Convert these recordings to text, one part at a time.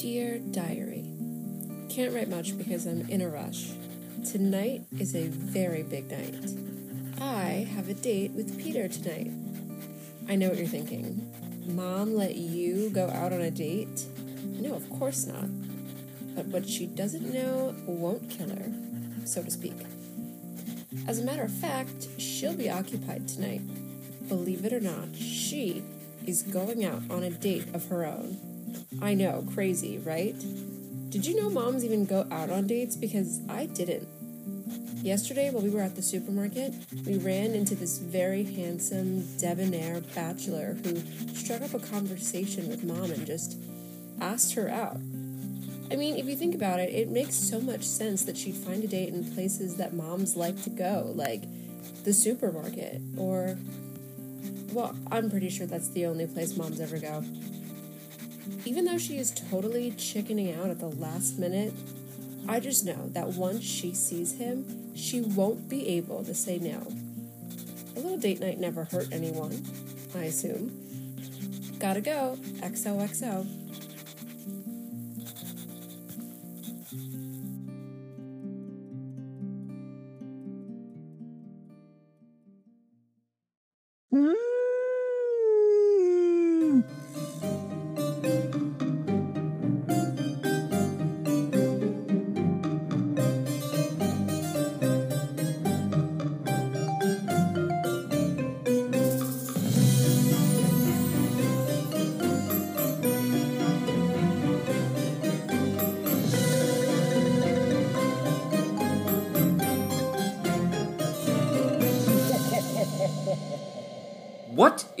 Dear Diary, Can't write much because I'm in a rush. Tonight is a very big night. I have a date with Peter tonight. I know what you're thinking. Mom let you go out on a date? No, of course not. But what she doesn't know won't kill her, so to speak. As a matter of fact, she'll be occupied tonight. Believe it or not, she is going out on a date of her own. I know, crazy, right? Did you know moms even go out on dates? Because I didn't. Yesterday, while we were at the supermarket, we ran into this very handsome, debonair bachelor who struck up a conversation with mom and just asked her out. I mean, if you think about it, it makes so much sense that she'd find a date in places that moms like to go, like the supermarket, or. Well, I'm pretty sure that's the only place moms ever go. Even though she is totally chickening out at the last minute, I just know that once she sees him, she won't be able to say no. A little date night never hurt anyone, I assume. Gotta go. XOXO.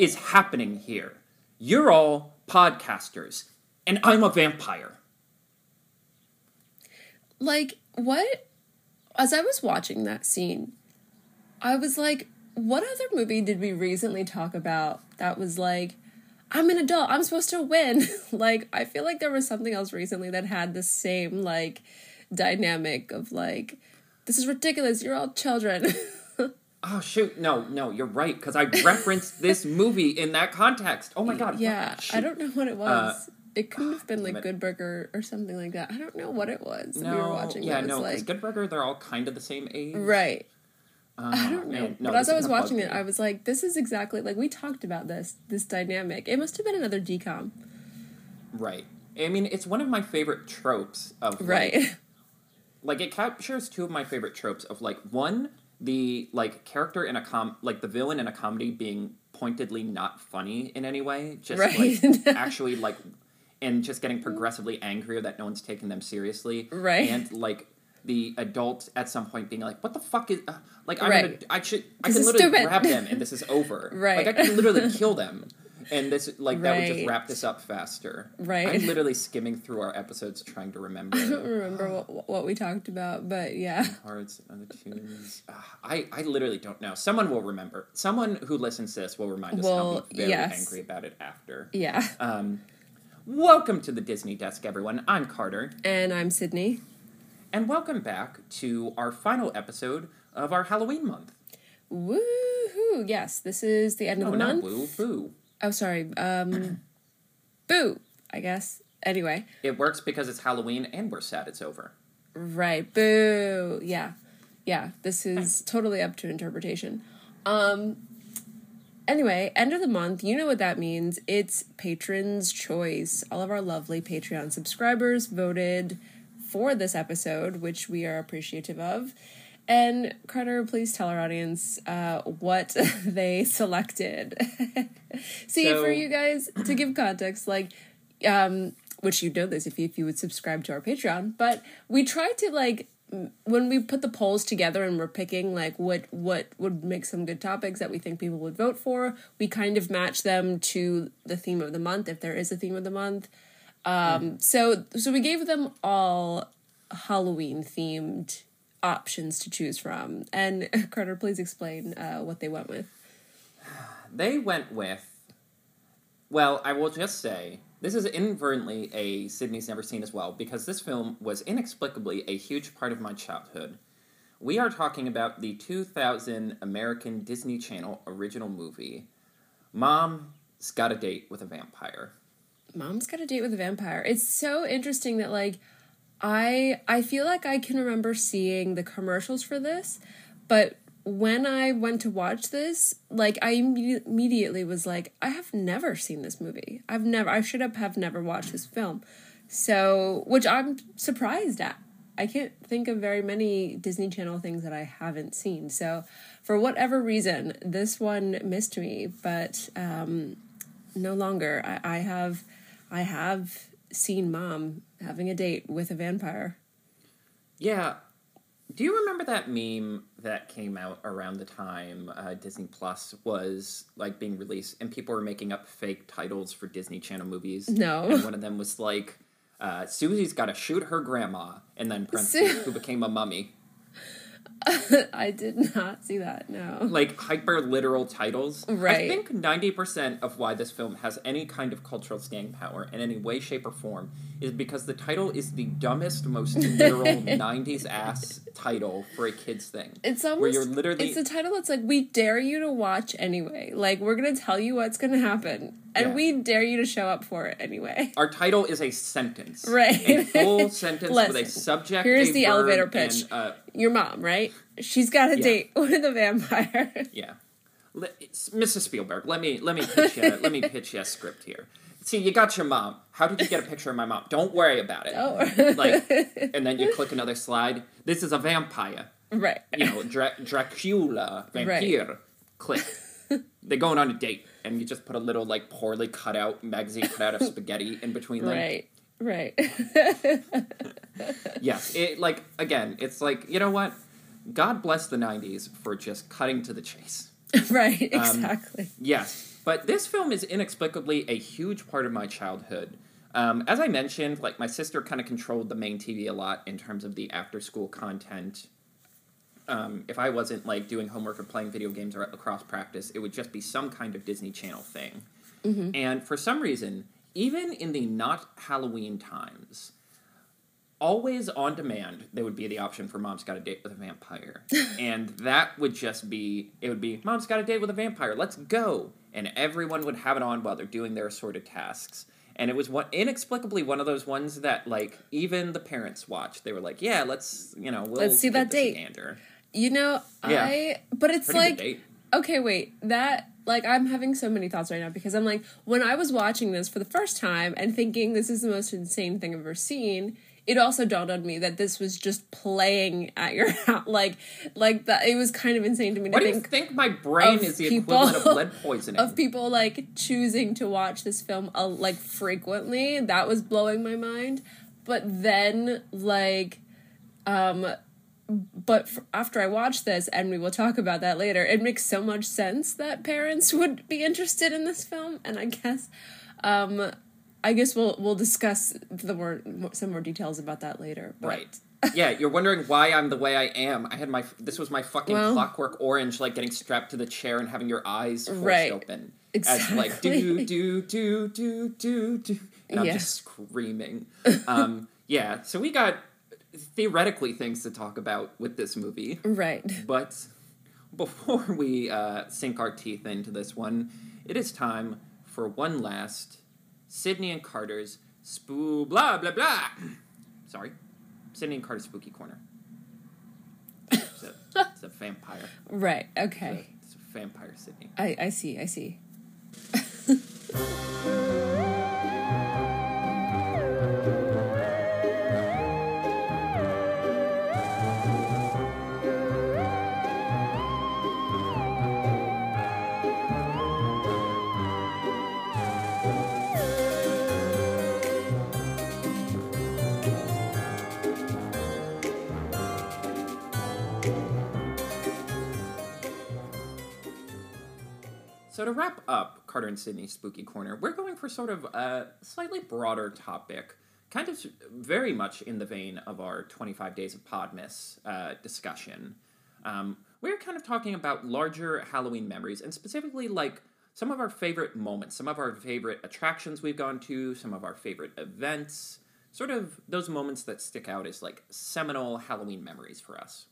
Is happening here? You're all podcasters, and I'm a vampire. Like, what? As I was watching that scene, I was like, what other movie did we recently talk about that was like, I'm an adult, I'm supposed to win? like, I feel like there was something else recently that had the same, like, dynamic of like, this is ridiculous, you're all children. Oh shoot! No, no, you're right because I referenced this movie in that context. Oh my god! yeah, what? I don't know what it was. it couldn't have been like it. Good Burger or something like that. I don't know what it was. No, we were watching. yeah, no, like, Good Burger, they're all kind of the same age. right. Uh, I don't know. no, but as I was watching it. I was like, this is exactly like we talked about this this dynamic. It must have been another DCOM. right. I mean, it's one of my favorite tropes of like, Right. like it captures two of my favorite tropes of like one the like character in a com like the villain in a comedy being pointedly not funny in any way just Right. like actually like and just getting progressively angrier that no one's taking them seriously Right. and like the adult at some point being like what the fuck is uh, like i'm Right. gonna i should i can literally stupid. grab them and this is over Right. like i can literally kill them and this like that would just wrap this up faster Right. i'm literally skimming through our episodes trying to remember I don't remember what, what we talked about, but yeah. Hearts and the tunes. Ah, I, I literally don't know. Someone will remember. Someone who listens to this will remind us. I'll Well, be very yes. angry about it after. Yeah. Um, welcome to the Disney Desk, everyone. I'm Carter, And I'm Sydney. and welcome back to our final episode of our Halloween month. Woohoo! Yes, this is the end of Oh, the not month. woo boo. Oh, sorry. Um, boo. I guess. Anyway, It works because it's Halloween and we're sad it's over. right. Boo. Yeah, yeah. This is totally up to interpretation. Um. Anyway, end of the month. You know what that means. It's patrons' choice. All of our lovely Patreon subscribers voted for this episode, which we are appreciative of. And Carter, please tell our audience uh, what they selected. See, So- for you guys to give context, like, um, which you know this if you, if you would subscribe to our Patreon, but we tried to like when we put the polls together and we're picking like what what would make some good topics that we think people would vote for, we kind of match them to the theme of the month if there is a theme of the month. Um, so so we gave them all Halloween themed options to choose from. And Carter, please explain uh, what they went with. They went with. Well, I will just say this is inadvertently a Sydney's never seen as well because this film was inexplicably a huge part of my childhood. We are talking about the 2000 American Disney Channel original movie, Mom's Got a Date with a Vampire. Mom's got a date with a vampire. It's so interesting that like I I feel like I can remember seeing the commercials for this, but when I went to watch this, like I imme- immediately was like, I have never seen this movie. I've never I should have have never watched this film. So, which I'm surprised at. I can't think of very many Disney Channel things that I haven't seen. So, for whatever reason, this one missed me, but um, no longer. I, I have, I have seen Mom having a date with a vampire. Yeah. Do you remember that meme that came out around the time uh, Disney Plus was like being released, and people were making up fake titles for Disney Channel movies? No. And one of them was like, uh, "Susie's got to shoot her grandma," and then parentheses, who became a mummy. I did not see that. No. Like hyper literal titles. Right. I think ninety percent of why this film has any kind of cultural staying power in any way, shape, or form is because the title is the dumbest, most literal '90s ass title for a kids thing. It's where almost you're literally it's the title that's like we dare you to watch anyway. Like we're gonna tell you what's gonna happen. And Yeah. we dare you to show up for it anyway. Our title is a sentence. Right. A full sentence with a subject. here's a the elevator pitch. And, uh, Your mom, right? She's got a Yeah. date with a vampire. yeah. Let, Mrs. Spielberg, let me let me pitch you let me pitch you a script here. See, you got your mom. How did you get a picture of my mom? Don't worry about it. oh. Like, and then you click another slide. This is a vampire. right. You know, Dra- Dracula, vampire. Click. They're going on a date, and you just put a little like poorly cut out magazine cut out of spaghetti in between them. Right. Right. Yes, it like again, it's like you know what? God bless the '90s for just cutting to the chase. right. Um, Exactly. Yes, but this film is inexplicably a huge part of my childhood. Um, as I mentioned, like my sister kind of controlled the main TV a lot in terms of the after-school content. Um, if I wasn't like doing homework or playing video games or at lacrosse practice, it would just be some kind of Disney Channel thing. And for some reason, even in the not Halloween times, always on demand, there would be the option for Mom's Got a Date with a Vampire. and that would just be, it would be, Mom's Got a Date with a Vampire, let's go. And everyone would have it on while they're doing their assorted tasks. And it was one, inexplicably one of those ones that, like, even the parents watched. They were like, yeah, let's, you know, we'll Let's see that date. gander." You know, Yeah. I but it's Pretty like okay, wait. That like I'm having so many thoughts right now because I'm like when I was watching this for the first time and thinking this is the most insane thing I've ever seen, it also dawned on me that this was just playing at your house. Like like that it was kind of insane to me What to do you think think my brain is the people- equivalent of lead poisoning? of people like choosing to watch this film uh, like frequently that was blowing my mind but then like um but f- after i watched this and we will talk about that later it makes so much sense that parents would be interested in this film and i guess um i guess we'll we'll discuss the more some more details about that later but- Right. yeah, you're wondering why I'm the way I am. I had my this was my fucking Well- clockwork orange, like getting strapped to the chair and having your eyes forced Right. open. As like Exactly. do do do do do do, and I'm Yeah. just screaming. Um, yeah, so we got theoretically things to talk about with this movie, right but before we uh, sink our teeth into this one, it is time for one last Sydney and Carter's spoo blah blah blah. Sorry, Sydney and Carter's spooky corner. It's a, it's a vampire. right okay It's a vampire Sydney. i i see i see So to wrap up Carter and Sydney's spooky corner, we're going for sort of a slightly broader topic, kind of very much in the vein of our 25 Days of Podmas uh, discussion. Um, we're kind of talking about larger Halloween memories, and specifically like some of our favorite moments, some of our favorite attractions we've gone to, some of our favorite events, sort of those moments that stick out as like seminal Halloween memories for us.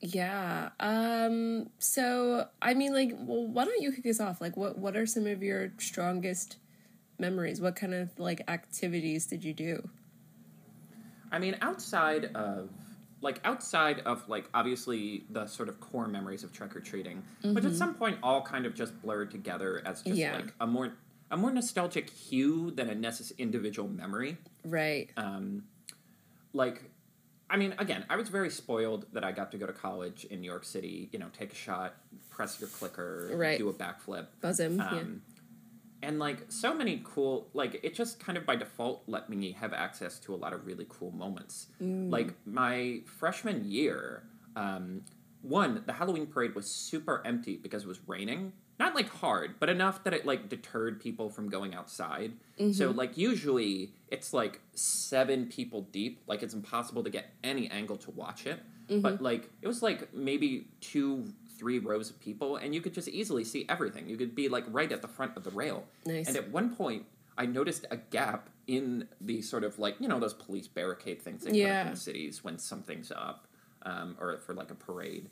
Yeah. Um so I mean like well, why don't you kick us off? Like what what are some of your strongest memories? What kind of like activities did you do? I mean, outside of like outside of like obviously the sort of core memories of trick or treating, which at some point all kind of just blurred together as just Yeah. like a more a more nostalgic hue than a necess- individual memory. Right. Um, like, I mean, again, I was very spoiled that I got to go to college in New York City. You know, take a shot, press your clicker, Right. do a backflip. Buzz him. Um, And like so many cool, like it just kind of by default let me have access to a lot of really cool moments. Mm. Like my freshman year, um, one the Halloween parade was super empty because it was raining. Not like hard, but enough that it like deterred people from going outside. Mm-hmm. So like usually it's like seven people deep. Like it's impossible to get any angle to watch it. Mm-hmm. But like it was like maybe two, three rows of people, and you could just easily see everything. You could be like right at the front of the rail. Nice. And at one point, I noticed a gap in the sort of like you know those police barricade things they put up Yeah. in cities when something's up, um, or for like a parade.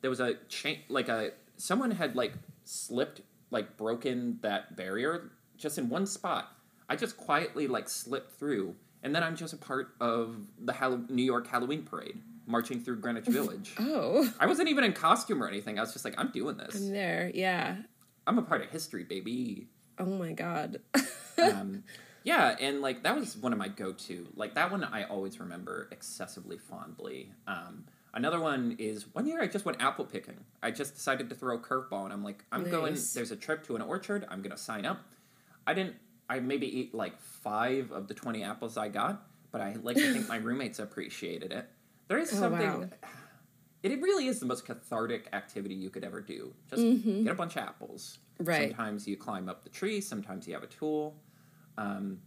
There was a chain, like a someone had like slipped, like broken that barrier just in one spot. I just quietly like slipped through, and then I'm just a part of the Hall- New York Halloween parade, marching through Greenwich Village. oh, I wasn't even in costume or anything. I was just like, I'm doing this. I'm there. Yeah. I'm a part of history, baby. Oh my god. um, yeah, and like that was one of my go-to. Like that one, I always remember excessively fondly. Um, another one is one year I just went apple picking. I just decided to throw a curveball, and I'm like, I'm going. There's a trip to an orchard. I'm gonna sign up. I didn't. I maybe eat like five of the twenty apples I got, but I like to think my roommates appreciated it. There is Oh, something. wow. It, really is the most cathartic activity you could ever do. Just get a bunch of apples. Mm-hmm. Right. Sometimes you climb up the tree. Sometimes you have a tool. Um,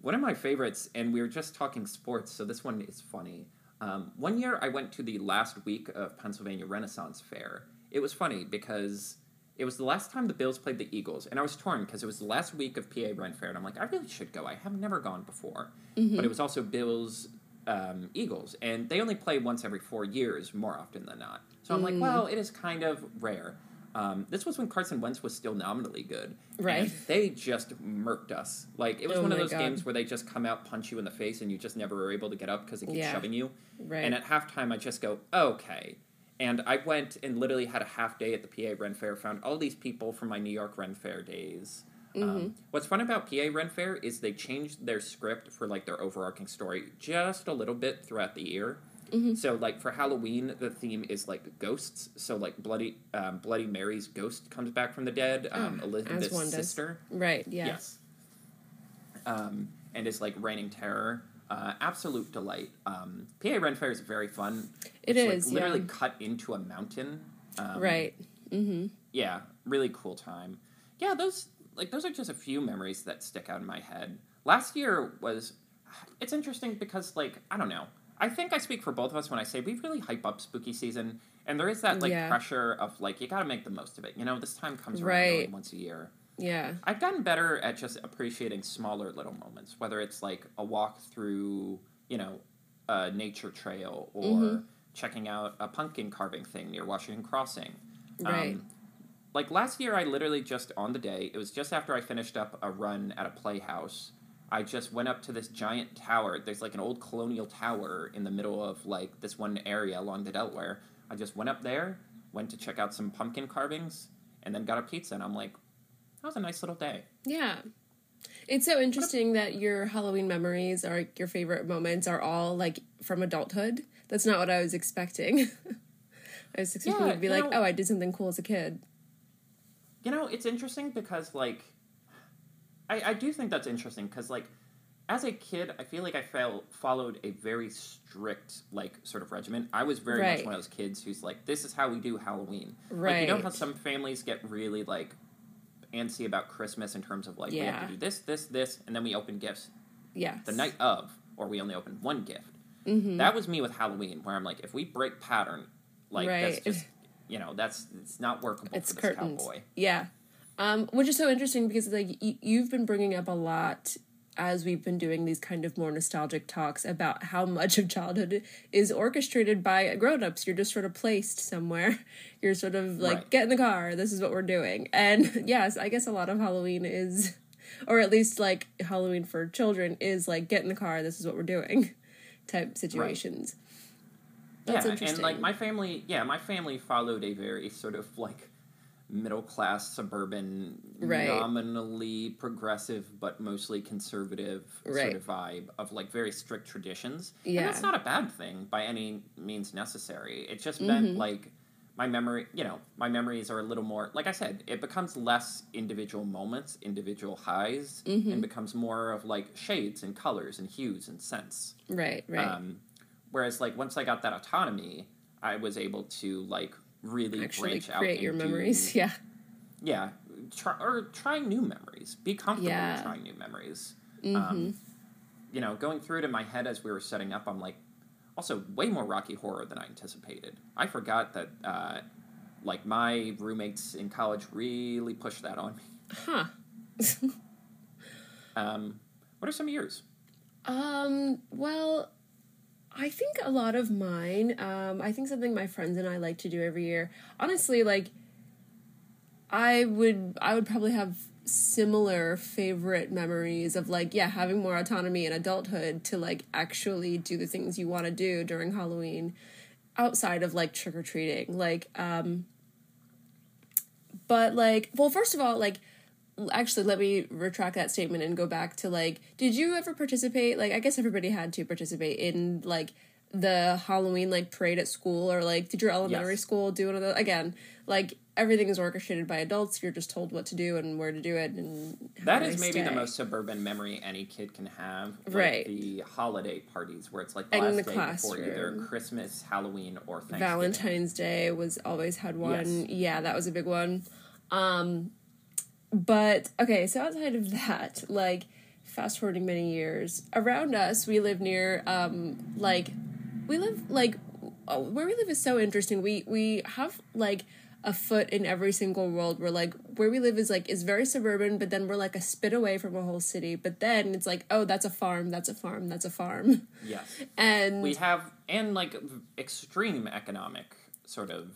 one of my favorites, and we were just talking sports, so this one is funny. Um, one year I went to the last week of Pennsylvania Renaissance Fair. It was funny because it was the last time the Bills played the Eagles, and I was torn because it was the last week of PA Ren Fair, and I'm like, I really should go. I have never gone before, but it was also Bills um, Eagles, and they only play once every four years, more often than not. So I'm like, well, it is kind of rare. Um, this was when Carson Wentz was still nominally good, Right. they just murked us. Like it was Oh one of those God. games where they just come out, punch you in the face, and you just never were able to get up because they keep Yeah. shoving you. Right. And at halftime, I just go, okay. And I went and literally had a half day at the PA Ren Fair, found all these people from my New York Ren Fair days. Mm-hmm. Um, what's fun about PA Ren Fair is they changed their script for like their overarching story just a little bit throughout the year. Mm-hmm. So like for Halloween, the theme is like ghosts. So like Bloody um, Bloody Mary's ghost comes back from the dead. Um, Ah, Elizabeth's as one does. sister. right. Yeah. Yes. Um, and is like raining terror. Uh, absolute delight. Um, PA Ren Fair is very fun. It it's, is, like, literally yeah. cut into a mountain. Um, Right. Mm-hmm. Yeah, really cool time. Yeah, those like those are just a few memories that stick out in my head. Last year was it's interesting because like I don't know. I think I speak for both of us when I say we really hype up spooky season and there is that like Yeah. pressure of like you got to make the most of it. You know, this time comes around Right. only once a year. Yeah. I've gotten better at just appreciating smaller little moments, whether it's like a walk through, you know, a nature trail or Mhm. checking out a pumpkin carving thing near Washington Crossing. Right. Um, like last year, I literally just on the day, it was just after I finished up a run at a playhouse. I just went up to this giant tower. There's like an old colonial tower in the middle of like this one area along the Delaware. I just went up there, went to check out some pumpkin carvings, and then got a pizza. And I'm like, that was a nice little day. Yeah. It's so interesting that your Halloween memories or your favorite moments are all like from adulthood. That's not what I was expecting. I was expecting Yeah, to be like, know- oh, I did something cool as a kid. You know, it's interesting because like, I I do think that's interesting because like, as a kid, I feel like I felt followed a very strict like sort of regimen. I was very much Right. one of those kids who's like, this is how we do Halloween. Like you know how some families get really like antsy about Christmas in terms of like we have to do this, this, this, and then we open gifts Yes. the night of, or we only open one gift. Mm-hmm. That was me with Halloween, where I'm like, if we break pattern, like that's just you know that's it's not workable It's for this curtains. cowboy. Yeah. Um, which is so interesting because like y- you've been bringing up a lot as we've been doing these kind of more nostalgic talks about how much of childhood is orchestrated by grown-ups. You're just sort of placed somewhere. You're sort of like Right. get in the car. This is what we're doing. And yes, I guess a lot of Halloween is or at least like Halloween for children is like get in the car, this is what we're doing, type situations. That's yeah, interesting. and like my family, yeah, my family followed a very sort of like middle class suburban, Right. nominally progressive but mostly conservative Right. sort of vibe of like very strict traditions. Yeah. and that's not a bad thing by any means necessary. It just Mm-hmm. meant like my memory, you know, my memories are a little more. Like I said, it becomes less individual moments, individual highs, Mm-hmm. and becomes more of like shades and colors and hues and scents. right, right. Um, whereas, like once I got that autonomy, I was able to like really Actually branch out create your into- memories. Yeah. Yeah, try or try new memories. Be comfortable Yeah. trying new memories. Mm-hmm. Um, you know, going through it in my head as we were setting up, I'm like, also way more Rocky Horror than I anticipated. I forgot that, uh, like my roommates in college really pushed that on me. Huh. Um, what are some of yours? Um, well, I think a lot of mine, um, I think something my friends and I like to do every year. Honestly, like I would I would probably have similar favorite memories of like yeah, having more autonomy in adulthood to like actually do the things you want to do during Halloween outside of like trick or treating. Like um but like well first of all like actually let me retract that statement and go back to like did you ever participate like i guess everybody had to participate in like the halloween like parade at school or like did your elementary Yes. school do one of those again like everything is orchestrated by adults you're just told what to do and where to do it and That is maybe the most suburban memory any kid can have. like Right. The holiday parties where it's like the And last the day before either. Christmas, Halloween, or Thanksgiving. Valentine's Day was always had one. Yes. Yeah, that was a big one. Um but okay, so outside of that, like fast forwarding many years, around us we live near um like we live like oh, where we live is so interesting. We we have like a foot in every single world. We're like where we live is like is very suburban, but then we're like a spit away from a whole city. But then it's like, oh, that's a farm, that's a farm, that's a farm. Yes. And We have, and like extreme economic sort of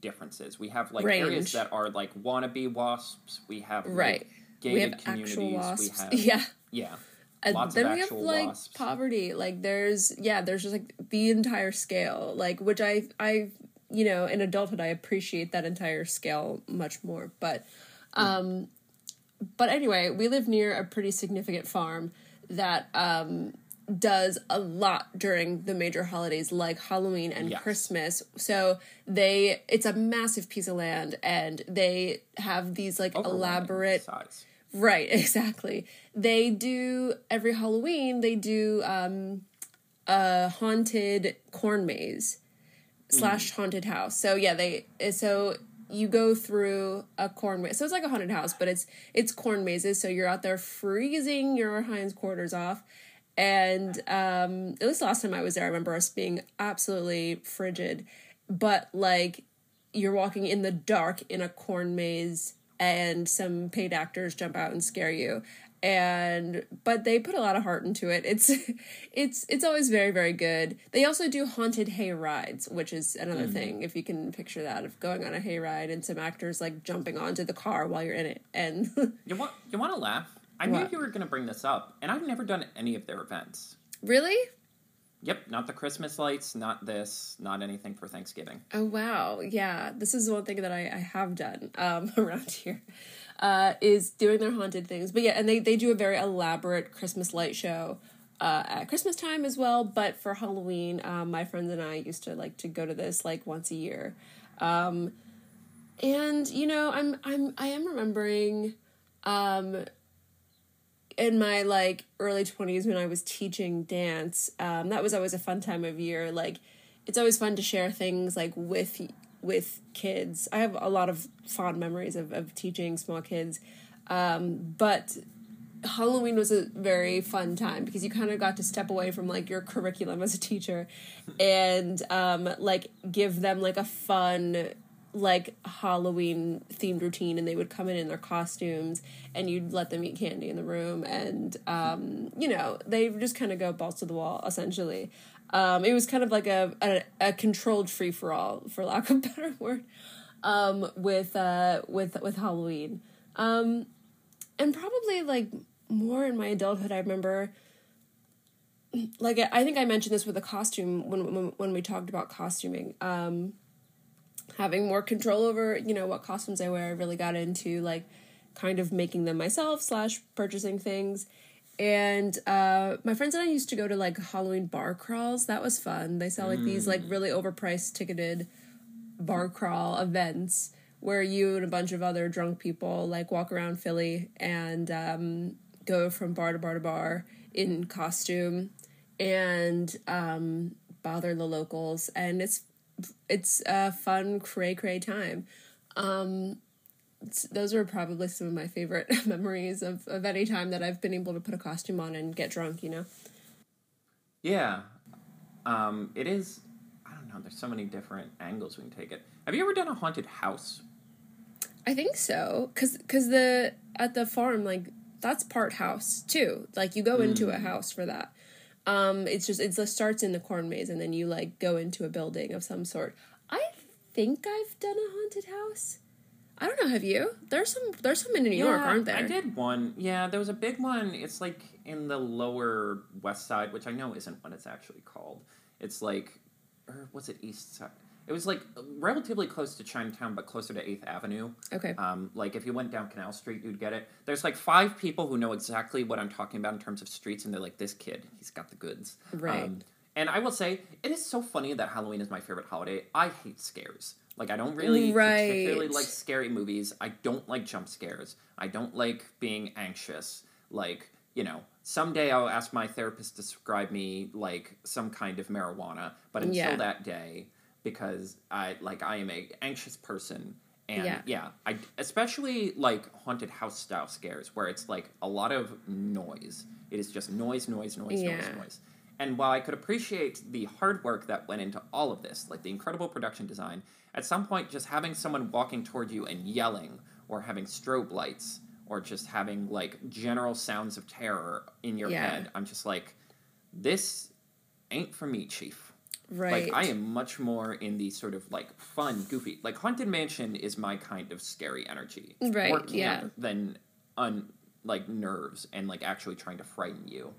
differences. We have like Range. areas that are like wannabe wasps. We have like, Right. gated we have communities. actual wasps. We have, yeah. yeah. And Lots then we have like wasps. poverty. Like there's yeah, there's just like the entire scale. Like which I I you know, in adulthood I appreciate that entire scale much more. But um but anyway, we live near a pretty significant farm that um does a lot during the major holidays like Halloween and Yes. Christmas. So they it's a massive piece of land and they have these like elaborate size. Right, exactly. They do every Halloween. They do um, a haunted corn maze slash haunted house. So yeah, they so you go through a corn maze. So it's like a haunted house, but it's it's corn mazes. So you're out there freezing your hinds quarters off. And um, at least last time I was there, I remember us being absolutely frigid. But like you're walking in the dark in a corn maze and some paid actors jump out and scare you. And but they put a lot of heart into it. It's it's it's always very very good. They also do haunted hay rides which is another thing if you can picture that of going on a hay ride and some actors like jumping onto the car while you're in it. And You want you want to laugh? I What? knew you were going to bring this up, and I've never done any of their events. really Yep, not the Christmas lights, not this, not anything for Thanksgiving. Oh wow, yeah. This is one thing that I, I have done um, around here, uh, is doing their haunted things. But yeah, and they, they do a very elaborate Christmas light show uh, at Christmas time as well. But for Halloween, um, my friends and I used to like to go to this like once a year, um, and you know I'm I'm I am remembering um, in my like early 20s when i was teaching dance um, that was always a fun time of year. Like it's always fun to share things like with with kids. I have a lot of fond memories of, of teaching small kids. Um, but halloween was a very fun time because you kind of got to step away from like your curriculum as a teacher and um, like give them like a fun like Halloween themed routine and they would come in in their costumes and you'd let them eat candy in the room and um, you know they just kind of go balls to the wall essentially um, it was kind of like a, a, a controlled free for all for lack of a better word um, with uh, with with Halloween um, and probably like more in my adulthood, I remember. Like I think I mentioned this with a costume when when, when we talked about costuming. Um, having more control over you know what costumes I wear, I really got into like kind of making them myself slash purchasing things. And uh, my friends and I used to go to like Halloween bar crawls. That was fun. They sell like these like really overpriced ticketed bar crawl events where you and a bunch of other drunk people like walk around Philly and um, go from bar to bar to bar in costume and um, bother the locals. And it's it's a fun cray cray time. Um, those are probably some of my favorite memories of, of any time that I've been able to put a costume on and get drunk, you know? Yeah. Um, it is, I don't know, there's so many different angles we can take it. Have you ever done a haunted house? I think so. Cause, cause the, at the farm, like, that's part house too. Like, you go into a house for that. Um, it's just, it's, it starts in the corn maze and then you, like, go into a building of some sort. I think I've done a haunted house. I don't know. Have you? There's some. There's some in New York, aren't there? I did one. Yeah, there was a big one. It's like in the lower west side, which I know isn't what it's actually called. It's like, or was it east side? It was like relatively close to Chinatown, but closer to Eighth Avenue. Okay. Um, like if you went down Canal Street, you'd get it. There's like five people who know exactly what I'm talking about in terms of streets, and they're like, "This kid, he's got the goods." Right. Um, and I will say, it is so funny that Halloween is my favorite holiday. I hate scares. Like I don't really Right. particularly like scary movies. I don't like jump scares. I don't like being anxious. Like, you know, someday I'll ask my therapist to describe me like some kind of marijuana, but until Yeah. that day because I like I am a anxious person and Yeah. yeah, I especially like haunted house style scares where it's like a lot of noise. It is just noise, noise, noise, noise, noise. And while I could appreciate the hard work that went into all of this, like the incredible production design, at some point just having someone walking toward you and yelling, or having strobe lights, or just having like general sounds of terror in your Yeah. head, I'm just like, this ain't for me, Chief. Right. Like I am much more in the sort of like fun, goofy. Like Haunted Mansion is my kind of scary energy. Right, More yeah. than un like nerves and like actually trying to frighten you.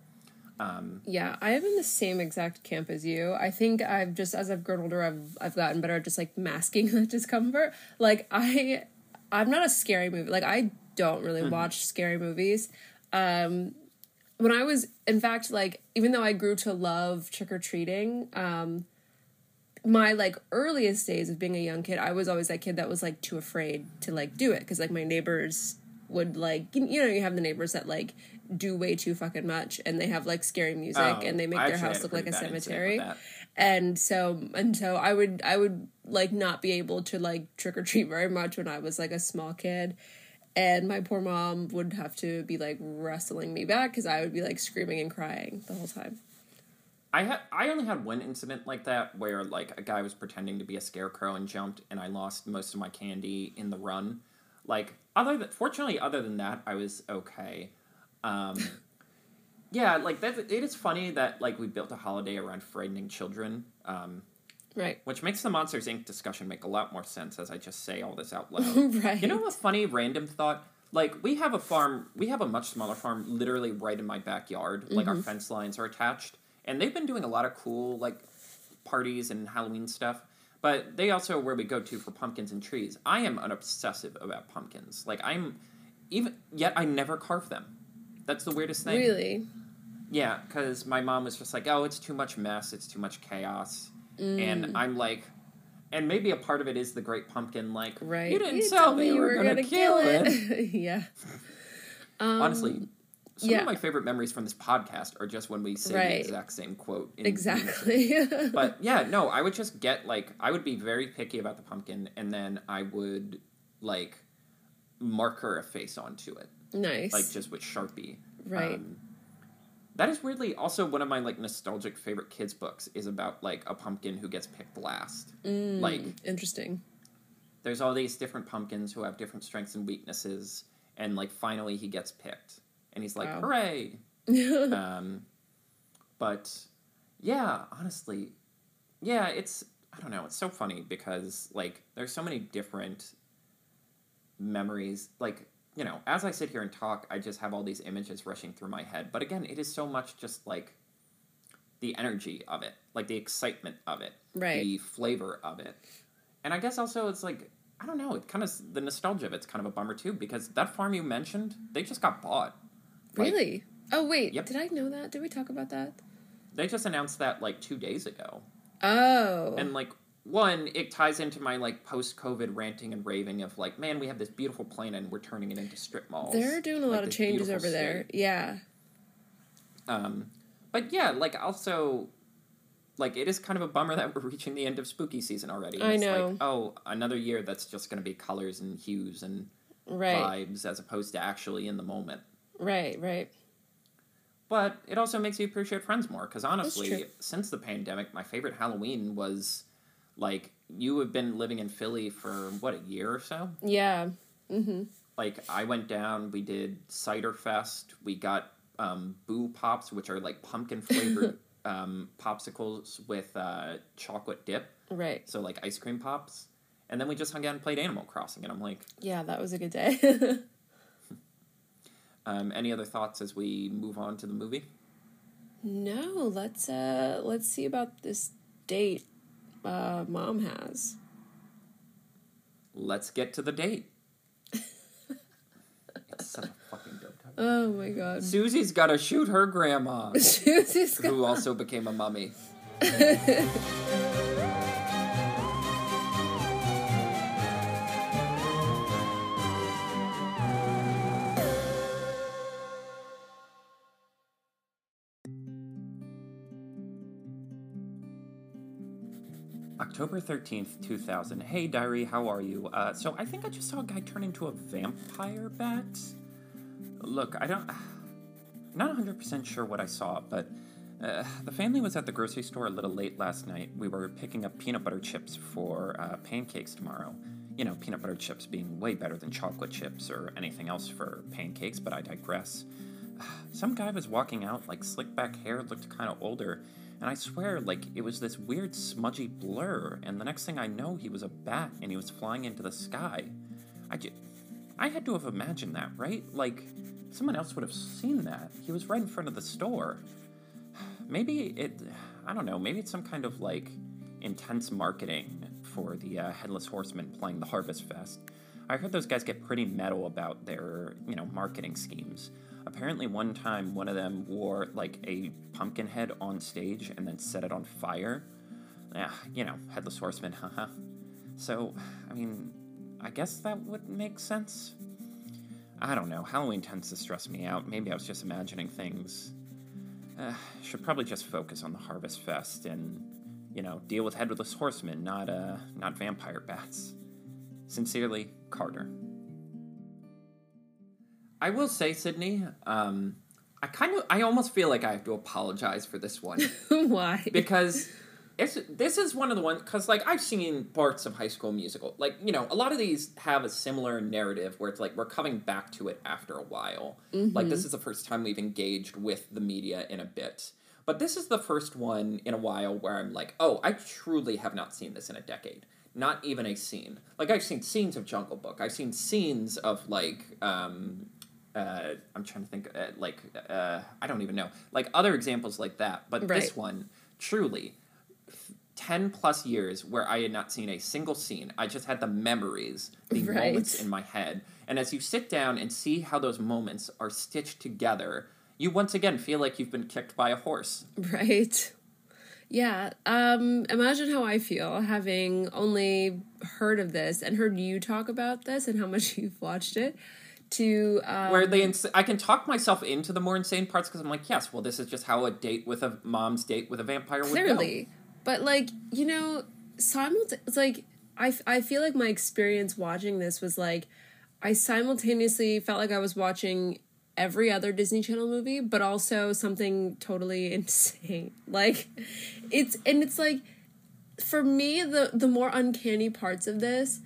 Um, Yeah, I am in the same exact camp as you. I think I've just as I've grown older, I've I've gotten better at just like masking the discomfort. Like I, I'm not a scary movie. Like I don't really watch scary movies. Um, when I was, in fact, like even though I grew to love trick or treating, um, my like earliest days of being a young kid, I was always that kid that was like too afraid to like do it because like my neighbors would like you know you have the neighbors that like do way too fucking much and they have like scary music oh, and they make I their house look like a pretty bad incident cemetery. and so and so I would I would like not be able to like trick or treat very much when I was like a small kid and my poor mom would have to be like wrestling me back because I would be like screaming and crying the whole time. I had I only had one incident like that where like a guy was pretending to be a scarecrow and jumped and I lost most of my candy in the run. Like other than fortunately other than that I was okay. Um, yeah, like that it is funny that like we built a holiday around frightening children. Um, Right. which makes the Monsters Inc. discussion make a lot more sense as I just say all this out loud. right. You know a funny random thought? Like we have a farm, we have a much smaller farm literally right in my backyard. Like our mm-hmm. fence lines are attached, and they've been doing a lot of cool like parties and Halloween stuff. But they also are where we go to for pumpkins and trees. I am an obsessive about pumpkins. Like I'm even yet I never carve them. That's the weirdest thing. Really? Yeah, because my mom was just like, "Oh, it's too much mess. It's too much chaos," Mm. and I'm like, and maybe a part of it is the Great Pumpkin. Like, Right. you didn't You tell me you were gonna, kill it. yeah. Um, Honestly, some yeah. of my favorite memories from this podcast are just when we say the exact same quote. In Exactly. But yeah, no, I would just get like I would be very picky about the pumpkin, and then I would like marker a face onto it, nice. like just with Sharpie. right. Um, that is weirdly also one of my like nostalgic favorite kids books is about like a pumpkin who gets picked last. Mm, Like interesting. there's all these different pumpkins who have different strengths and weaknesses, and like finally he gets picked, and he's like, Wow. "Hooray!" um, but yeah, honestly, yeah, it's I don't know, it's so funny because like there's so many different memories. Like you know, as I sit here and talk, I just have all these images rushing through my head. But again, it is so much just like the energy of it, like the excitement of it, Right. the flavor of it. And I guess also it's like, I don't know, it kind of, the nostalgia of it's kind of a bummer too, because that farm you mentioned, they just got bought. Like, Really? Oh wait, Yep. did I know that? Did we talk about that? They just announced that like two days ago. Oh. And like, one, it ties into my like post COVID ranting and raving of like, man, we have this beautiful planet and we're turning it into strip malls. They're doing a Like lot of changes over there. Yeah. Um, but yeah, like also, like it is kind of a bummer that we're reaching the end of spooky season already. I it's know. Like, oh, another year that's just going to be colors and hues and Right. vibes as opposed to actually in the moment. Right, right. But it also makes you appreciate friends more because honestly, since the pandemic, my favorite Halloween was like you have been living in Philly for what a year or so. Yeah. Mm-hmm. Like I went down, we did cider fest, we got um, boo pops, which are like pumpkin flavored um, popsicles with uh, chocolate dip, Right. so like ice cream pops. And then we just hung out and played Animal Crossing, and I'm like, Yeah, that was a good day. um, any other thoughts as we move on to the movie? no, let's uh let's see about this date uh mom has. Let's get to the date. it's such a fucking dope title. Oh my god. Susie's gotta shoot her grandma, Susie's got- who also became a mummy. October 13th, 2000. Hey, Diary, how are you? Uh, so, I think I just saw a guy turn into a vampire bat. Look, I don't. Not 100% sure what I saw, but uh, the family was at the grocery store a little late last night. We were picking up peanut butter chips for uh, pancakes tomorrow. You know, peanut butter chips being way better than chocolate chips or anything else for pancakes, but I digress. Some guy was walking out, like slick back hair, looked kind of older, and I swear, like, it was this weird smudgy blur, and the next thing I know, he was a bat and he was flying into the sky. I ju- I had to have imagined that, right? Like, someone else would have seen that. He was right in front of the store. Maybe it, I don't know, maybe it's some kind of like intense marketing for the uh, Headless Horseman playing the Harvest Fest. I heard those guys get pretty metal about their, you know, marketing schemes. Apparently, one time one of them wore like a pumpkin head on stage and then set it on fire. Yeah, you know, Headless Horseman, haha. So, I mean, I guess that would make sense. I don't know. Halloween tends to stress me out. Maybe I was just imagining things. Uh, should probably just focus on the Harvest Fest and, you know, deal with Headless Horsemen, not uh, not vampire bats. Sincerely, Carter. I will say, Sydney, um, I kind of, I almost feel like I have to apologize for this one Why? because it's this is one of the ones because like I've seen parts of High School Musical, like you know, a lot of these have a similar narrative where it's like we're coming back to it after a while. Like this is the first time we've engaged with the media in a bit. But this is the first one in a while where I'm like, oh, I truly have not seen this in a decade. Not even a scene. Like I've seen scenes of Jungle Book. I've seen scenes of like um, uh, I'm trying to think, uh, like, uh, I don't even know, like other examples like that. But this one, truly, f- 10 plus years where I had not seen a single scene. I just had the memories, the Right. moments in my head. And as you sit down and see how those moments are stitched together, you once again feel like you've been kicked by a horse. Right. Yeah. Um, imagine how I feel having only heard of this and heard you talk about this and how much you've watched it. To um, Where they, ins- I can talk myself into the more insane parts because I'm like, yes, well, this is just how a date with a mom's date with a vampire would go. clearly, but like you know, simulta- it's like I f- I feel like my experience watching this was like I simultaneously felt like I was watching every other Disney Channel movie, but also something totally insane. Like it's and it's like for me the the more uncanny parts of this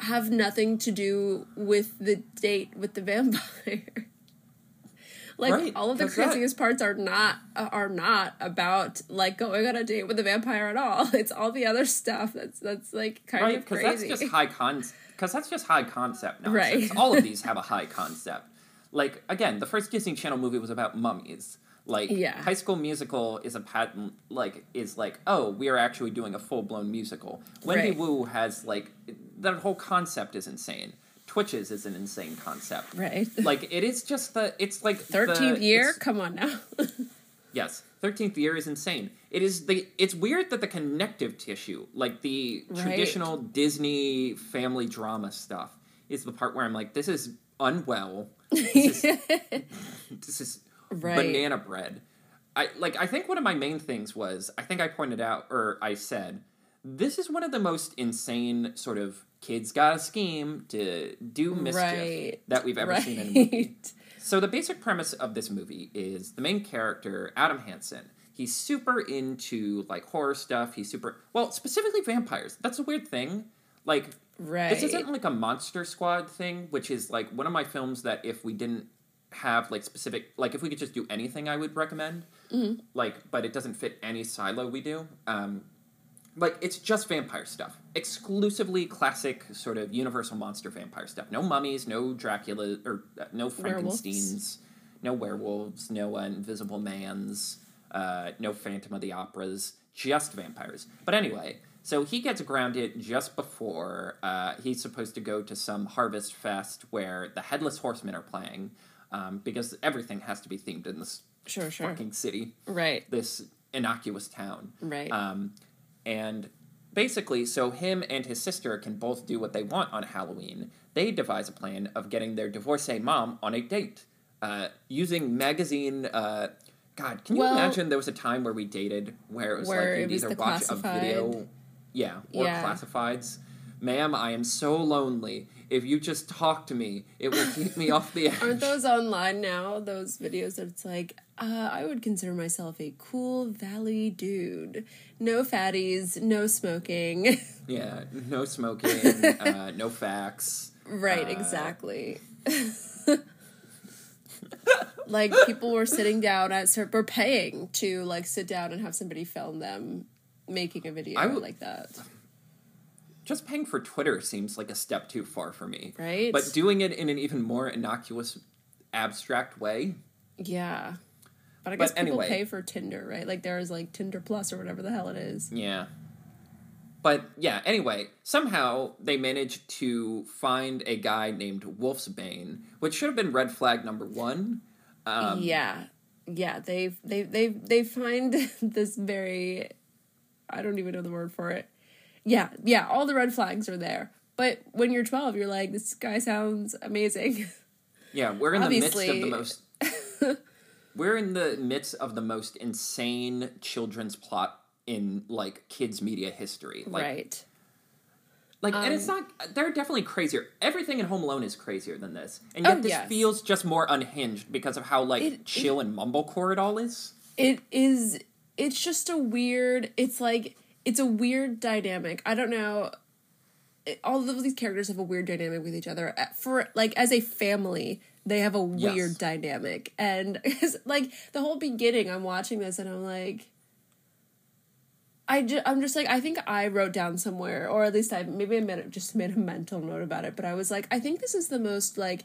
have nothing to do with the date with the vampire. like Right, all of the 'cause that- craziest parts are not are not about like going on a date with a vampire at all. It's all the other stuff that's that's like kind right of crazy. that's just high con- because that's just high concept nonsense. Right. All of these have a high concept. Like again, the first Disney Channel movie was about mummies. Like Yeah. High School Musical is a patent like is like oh we are actually doing a full blown musical. Wendy Right. Wu has like that whole concept is insane. Twitches is an insane concept. Right. Like it is just the it's like the- Thirteenth year. Come on now. Yes, thirteenth year is insane. It is the. It's weird that the connective tissue, like the Right. traditional Disney family drama stuff, is the part where I'm like, this is unwell. This is, this is Right. banana bread. I like. I think one of my main things was I think I pointed out or I said this is one of the most insane sort of kids got a scheme to do mischief Right. that we've ever seen in a movie. So the basic premise of this movie is the main character, Adam Hansen. He's super into like horror stuff. He's super well, specifically vampires. That's a weird thing. Like Right. this isn't like a Monster Squad thing, which is like one of my films that if we didn't have like specific like if we could just do anything I would recommend. Mm-hmm. Like, but it doesn't fit any silo we do. Um like it's just vampire stuff exclusively classic sort of universal monster vampire stuff no mummies no dracula or uh, no Werewolves. frankensteins no werewolves no uh, invisible mans uh, no phantom of the operas just vampires but anyway so he gets grounded just before uh, he's supposed to go to some harvest fest where the headless horsemen are playing um, because everything has to be themed in this Sure. Sure. fucking city Right. this innocuous town Right. um, and basically, so him and his sister can both do what they want on Halloween. They devise a plan of getting their divorcee mom on a date uh, using magazine. Uh, God, can you Well- imagine there was a time where we dated where it was Where like you'd either the watch a video, yeah, or Yeah. classifieds. Ma'am, I am so lonely. If you just talk to me, it will keep me off the edge. Aren't those online now? Those videos that it's like, uh, I would consider myself a cool valley dude. No fatties, no smoking. Yeah, no smoking, uh, no facts. right, Uh, exactly. like people were sitting down at were paying to like sit down and have somebody film them making a video like that. Just paying for Twitter seems like a step too far for me. Right? But doing it in an even more innocuous, abstract way. Yeah. But I But guess people anyway. pay for Tinder, right? Like there is like Tinder Plus or whatever the hell it is. Yeah. But yeah, anyway, somehow they managed to find a guy named Wolfsbane, which should have been red flag number one. Um, yeah. Yeah, they they they they find this very I don't even know the word for it. Yeah, yeah, all the red flags are there. But when you're 12, you're like this guy sounds amazing. Yeah, we're in the midst of the most. we're in the midst of the most insane children's plot in like kids media history. Like, right. Like, and it's um, not. They're definitely crazier. Everything in Home Alone is crazier than this, and yet Oh, this yes. feels just more unhinged because of how like It- chill and mumblecore it all is. It is it's just a weird it's like it's a weird dynamic. I don't know it- all of these characters have a weird dynamic with each other. For like as a family, they have a weird Yes. dynamic. And like the whole beginning I'm watching this and I'm like I ju- I'm just like I think I wrote down somewhere or at least I maybe I made, just made a mental note about it, but I was like I think this is the most like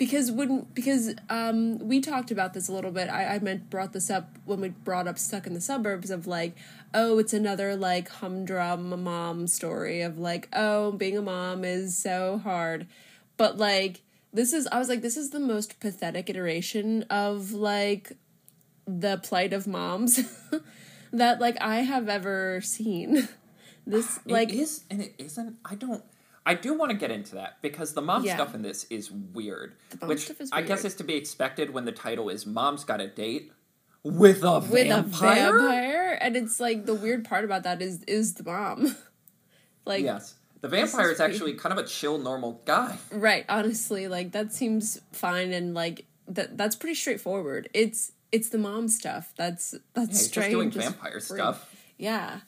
because when because um we talked about this a little bit i i meant brought this up when we brought up stuck in the suburbs of like oh it's another like humdrum mom story of like oh being a mom is so hard but like this is i was like this is the most pathetic iteration of like the plight of moms that like i have ever seen this like it is and it isn't. I don't. I do want to get into that because the mom Yeah. stuff in this is weird, mom which stuff is I guess is to be expected when the title is "Mom's Got a Date with a with vampire." a vampire? and it's like the weird part about that is is the mom. Like Yes, the vampire is is actually kind of a chill, normal guy. right honestly like that seems fine and like that that's pretty straightforward. It's it's the mom stuff. That's that's Yeah, strange just doing vampire stuff. yeah.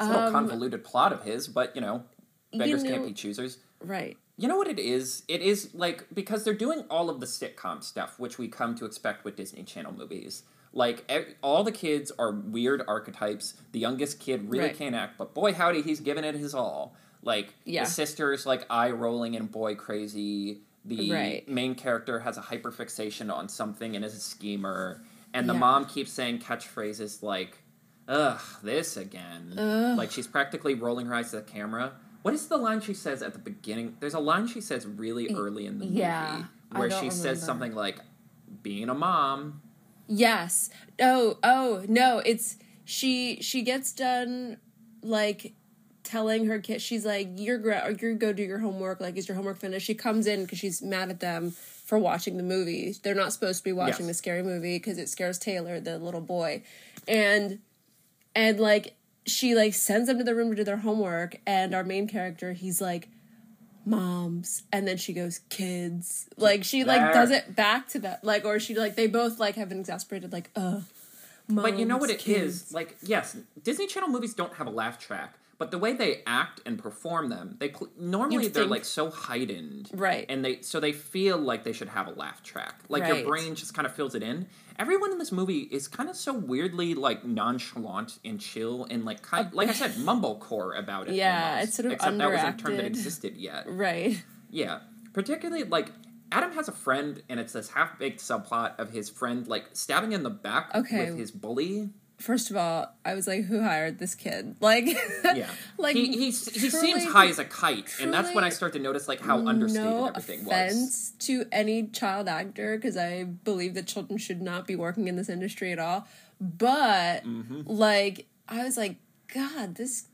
It's a little um, convoluted plot of his, but you know, beggars can't be choosers. right You know what it is? It is like because they're doing all of the sitcom stuff, which we come to expect with Disney Channel movies. Like all the kids are weird archetypes. The youngest kid really Right. can't act, but boy howdy, he's giving it his all. Like Yeah. the sister's like eye rolling and boy crazy. The Right. main character has a hyperfixation on something and is a schemer. And the Yeah. mom keeps saying catchphrases like, ugh, this again. Ugh. Like she's practically rolling her eyes to the camera. What is the line she says at the beginning? There's a line she says really early in the yeah, movie where she says something like, being a mom. Yes. Oh, oh, no, it's she she gets done like telling her kid she's like you're gra- you go do your homework like is your homework finished she comes in because she's mad at them for watching the movie they're not supposed to be watching Yes. the scary movie because it scares taylor the little boy and and like she like sends them to the room to do their homework and our main character he's like moms and then she goes kids like she like does it back to that like or she like they both like have an exasperated like uh But you know what it is? kids. Like, yes, Disney Channel movies don't have a laugh track, but the way they act and perform them, they pl- normally You'd they're think- like so heightened, Right. And they so they feel like they should have a laugh track. Like Right. your brain just kind of fills it in. Everyone in this movie is kind of so weirdly like nonchalant and chill and like kind, like I said, mumblecore about it. Yeah, almost. it's sort of except that wasn't a term that existed yet. right Yeah. Particularly like Adam has a friend and it's this half baked subplot of his friend like stabbing in the back Okay. with his bully. First of all i was like who hired this kid like Yeah. like he he's, he truly- seems high as a kite, and that's when I start to notice like how understated no everything was. offense to any child actor because I believe that children should not be working in this industry at all. But Mm-hmm. like, I was like, God, this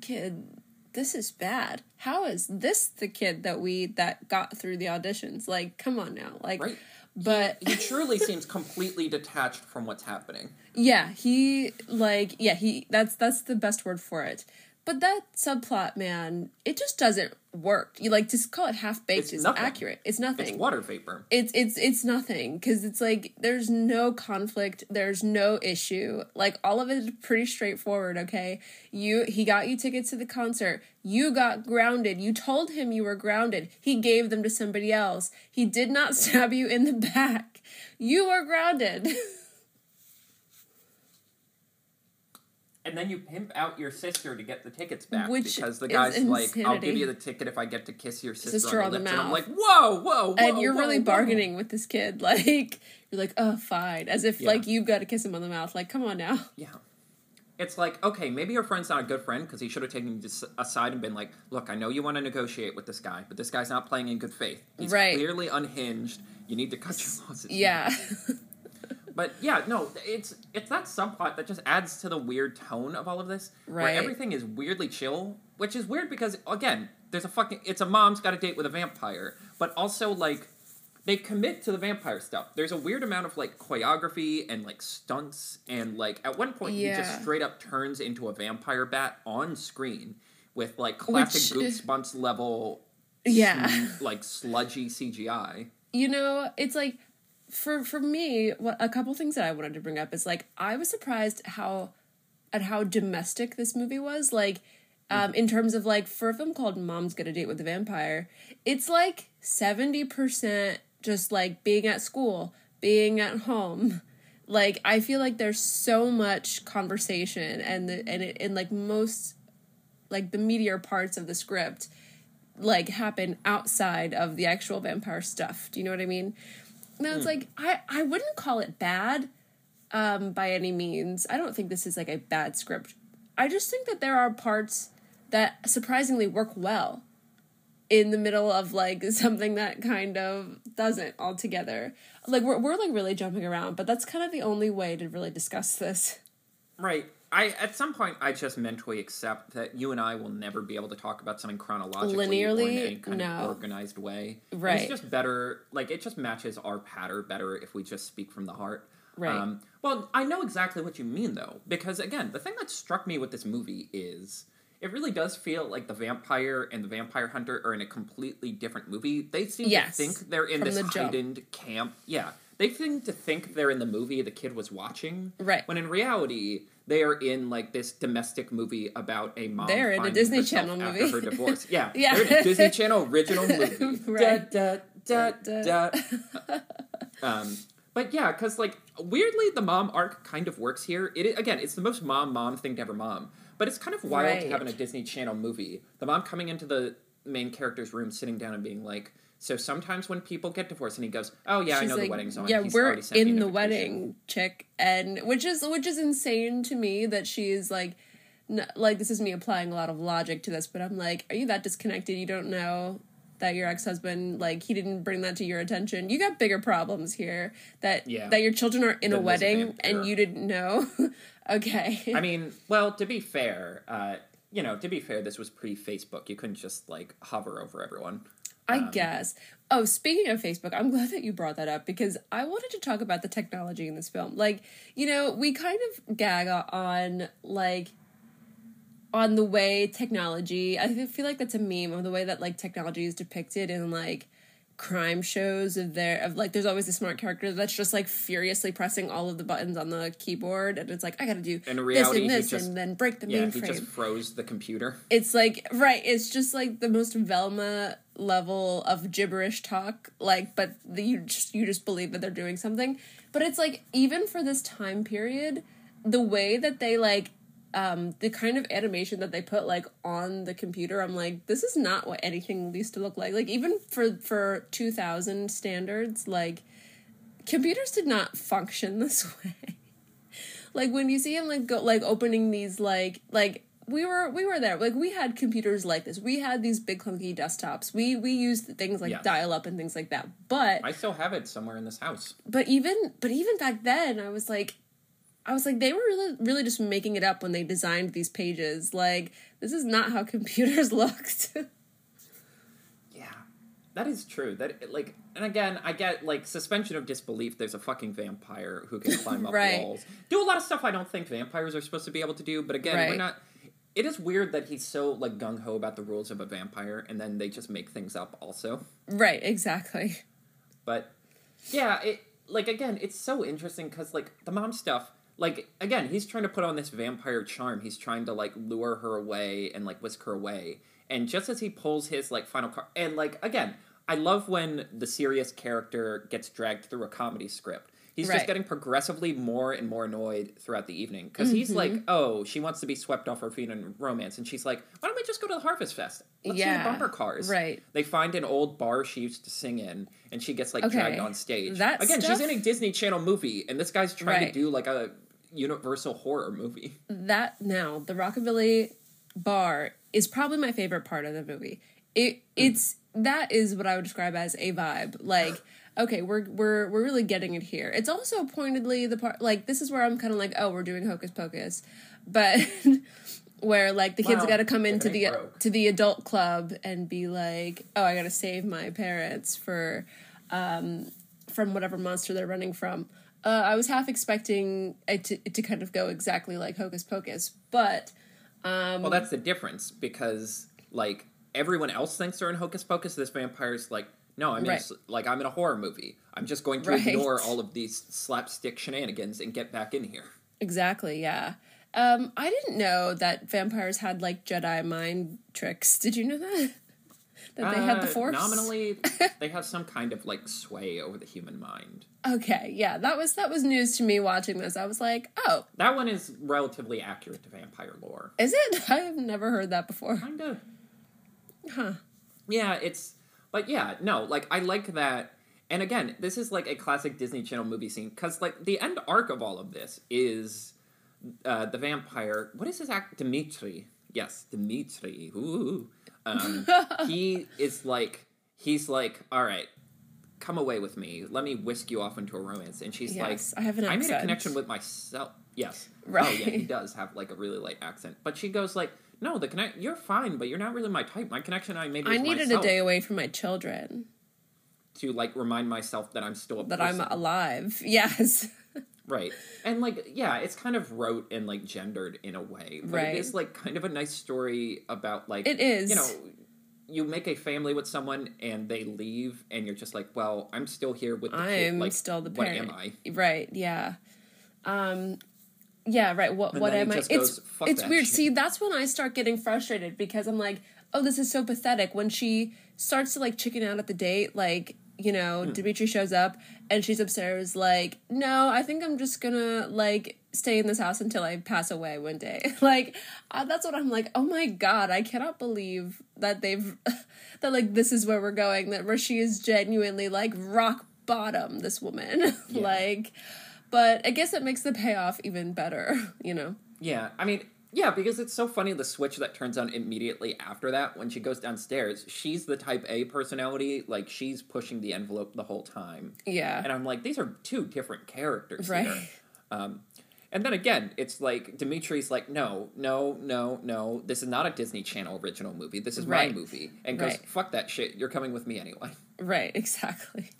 kid, this is bad. How is this the kid that we that got through the auditions? Like, come on now, like. Right. But He truly seems completely detached from what's happening. Yeah, he like yeah, he that's that's the best word for it. But that subplot, man, it just doesn't work. You like to call it half baked It's is nothing. accurate. It's nothing. It's water vapor. it's it's it's nothing because it's like there's no conflict there's no issue like all of it is pretty straightforward okay you he got you tickets to the concert you got grounded you told him you were grounded he gave them to somebody else he did not stab you in the back you were grounded And then you pimp out your sister to get the tickets back Which because the guy's like, "I'll give you the ticket if I get to kiss your sister, Sister on the on the lips." And I'm like, "Whoa, whoa, whoa!" and you're whoa, really whoa." bargaining with this kid like you're like oh fine as if Yeah. like you've got to kiss him on the mouth like come on now Yeah. It's like, okay, maybe your friend's not a good friend because he should have taken you aside and been like, look, I know you want to negotiate with this guy, but this guy's not playing in good faith. He's Right. clearly unhinged. You need to cut your losses. yeah But yeah, no, it's it's that subplot that just adds to the weird tone of all of this. Right. Where everything is weirdly chill, which is weird because again, there's a fucking it's a mom's got a date with a vampire, but also like they commit to the vampire stuff. There's a weird amount of like choreography and like stunts and like at one point he just straight up turns into a vampire bat on screen with like classic Which- Goosebumps level yeah sm- like sludgy CGI. you know it's like for for me what a couple things that i wanted to bring up is like i was surprised how at how domestic this movie was like um in terms of like for a film called mom's gonna date with the vampire it's like 70% just like being at school being at home like i feel like there's so much conversation and the and it and like most like the meatier parts of the script like happen outside of the actual vampire stuff. Do you know what I mean? Now it's like I I wouldn't call it bad um by any means. I don't think this is like a bad script. I just think that there are parts that surprisingly work well in the middle of like something that kind of doesn't altogether. Like we're we're like really jumping around, but that's kind of the only way to really discuss this. Right. I at some point I just mentally accept that you and I will never be able to talk about something chronologically or in Linearly, any kind no. of organized way. And Right. it's just better like it just matches our pattern better if we just speak from the heart. Right. Um, well, I know exactly what you mean though, because again, the thing that struck me with this movie is it really does feel like the vampire and the vampire hunter are in a completely different movie. They seem Yes, to think they're in from this the heightened camp. Yeah. They seem to think they're in the movie the kid was watching. Right. When in reality, they are in like this domestic movie about a mom. They're in a Disney Channel after movie. her divorce. Yeah, Yeah. They're in a Disney Channel original movie. Right. Da, da, da, um, but yeah, because like weirdly, the mom arc kind of works here. It again, it's the most mom mom thing to ever mom. But it's kind of wild to have in a Disney Channel movie. The mom coming into the main character's room, sitting down and being like, "So sometimes when people get divorced," and he goes, "Oh yeah, I She's know the wedding's on. Yeah, He's we're already sent me in the wedding, chick, and which is which is insane to me that she's like, n- like this is me applying a lot of logic to this, but I'm like, are you that disconnected? You don't know that your ex husband like he didn't bring that to your attention. You got bigger problems here. That Yeah. that your children are in a wedding and you didn't know. okay. I mean, well, to be fair, uh, you know, to be fair, this was pre Facebook. You couldn't just like hover over everyone. I Um, guess. Oh, speaking of Facebook, I'm glad that you brought that up because I wanted to talk about the technology in this film. Like, you know, we kind of gag on like on the way technology. I feel like that's a meme of the way that like technology is depicted in like crime shows of there of like there's always a smart character that's just like furiously pressing all of the buttons on the keyboard and it's like I got to do In this and this just- and then break the Yeah, he just froze the computer. it's like right it's just like the most velma level of gibberish talk like but the, you just you just believe that they're doing something. But it's like even for this time period the way that they like um the kind of animation that they put like on the computer i'm like this is not what anything used to look like. Like even for for 2000 standards like computers did not function this way. Like when you see him like go like opening these like like we were we were there like we had computers like this we had these big clunky desktops we we used things like Yes. dial up and things like that but I still have it somewhere in this house. but even but even back then i was like i was like they were really really just making it up when they designed these pages like this is not how computers looked Yeah, that is true. That like, and again, I get like suspension of disbelief. There's a fucking vampire who can climb up Right. walls, do a lot of stuff I don't think vampires are supposed to be able to do. But again, we're not. It is weird that he's so like gung ho about the rules of a vampire, and then they just make things up also. right exactly But yeah, it like again, it's so interesting because like the mom stuff. Like again, he's trying to put on this vampire charm. He's trying to like lure her away and like whisk her away. And just as he pulls his like final card, and like again, I love when the serious character gets dragged through a comedy script. He's Right. just getting progressively more and more annoyed throughout the evening because he's like, Mm-hmm. "Oh, she wants to be swept off her feet in romance," and she's like, "Why don't we just go to the Harvest Fest? Let's see the bumper cars." right. They find an old bar she used to sing in, and she gets like Okay. dragged on stage. That Again, stuff- she's in a Disney Channel movie, and this guy's trying Right. to do like a Universal horror movie. that now the rockabilly bar is probably my favorite part of the movie it it's that is what i would describe as a vibe like okay we're we're we're really getting it here it's also pointedly the part like this is where i'm kind of like oh we're doing hocus pocus but where like the kids Well, got to come into the broke. to the adult club and be like oh i gotta save my parents for um from whatever monster they're running from uh, i was half expecting it to, it to kind of go exactly like hocus pocus but um, Well, that's the difference because like everyone else thinks they're in Hocus Pocus. This vampire's like, no, I'm in Right. like I'm in a horror movie. I'm just going to Right. ignore all of these slapstick shenanigans and get back in here. Exactly, yeah. Um, I didn't know that vampires had like Jedi mind tricks. Did you know that? That they had the Uh, force? Nominally, they have some kind of like sway over the human mind. Okay, yeah, that was that was news to me watching this. I was like, oh, That one is relatively accurate to vampire lore. is it? I've never heard that before. Kinda. Huh. Yeah, it's like yeah, no, like I like that. And again, this is like a classic Disney Channel movie scene because like the end arc of all of this is uh, the vampire. What is his act? Dimitri. Yes, Dimitri. Ooh. Um, he is like he's like all right. Come away with me. Let me whisk you off into a romance. And she's Yes, like, I have an I made a connection with myself. Yes. Oh Right. yeah, he does have like a really light accent. But she goes like, no, the connect. You're fine, but you're not really my type. My connection I made. I needed myself a day away from my children. to like remind myself that I'm still a That person. I'm alive. Yes. right. And like yeah, it's kind of rote and like gendered in a way, but Right. it is like kind of a nice story about like It is. You know, you make a family with someone and they leave, and you're just like, well, I'm still here with the kid. I'm Like, still the parent. what am I? Right, yeah. Um yeah, right. What And what am I? just It's "Fuck it's weird. shit." See, that's when I start getting frustrated because I'm like, "Oh, this is so pathetic." When she starts to like chicken out at the date, like you know, Dimitri shows up and she's upstairs like, "No, I think I'm just going to like stay in this house until I pass away one day." like uh, that's what I'm like, "Oh my god, I cannot believe that they've that like this is where we're going that where she is genuinely like rock bottom this woman." like but I guess it makes the payoff even better, you know. Yeah, I mean, yeah, because it's so funny the switch that turns on immediately after that when she goes downstairs. She's the type A personality, like she's pushing the envelope the whole time. Yeah. And I'm like, these are two different characters Right. here. Um, and then again, it's like Dimitri's like, no, no, no, no. This is not a Disney Channel original movie. This is Right. my movie. And goes, Right. fuck that shit. You're coming with me anyway. Right, exactly.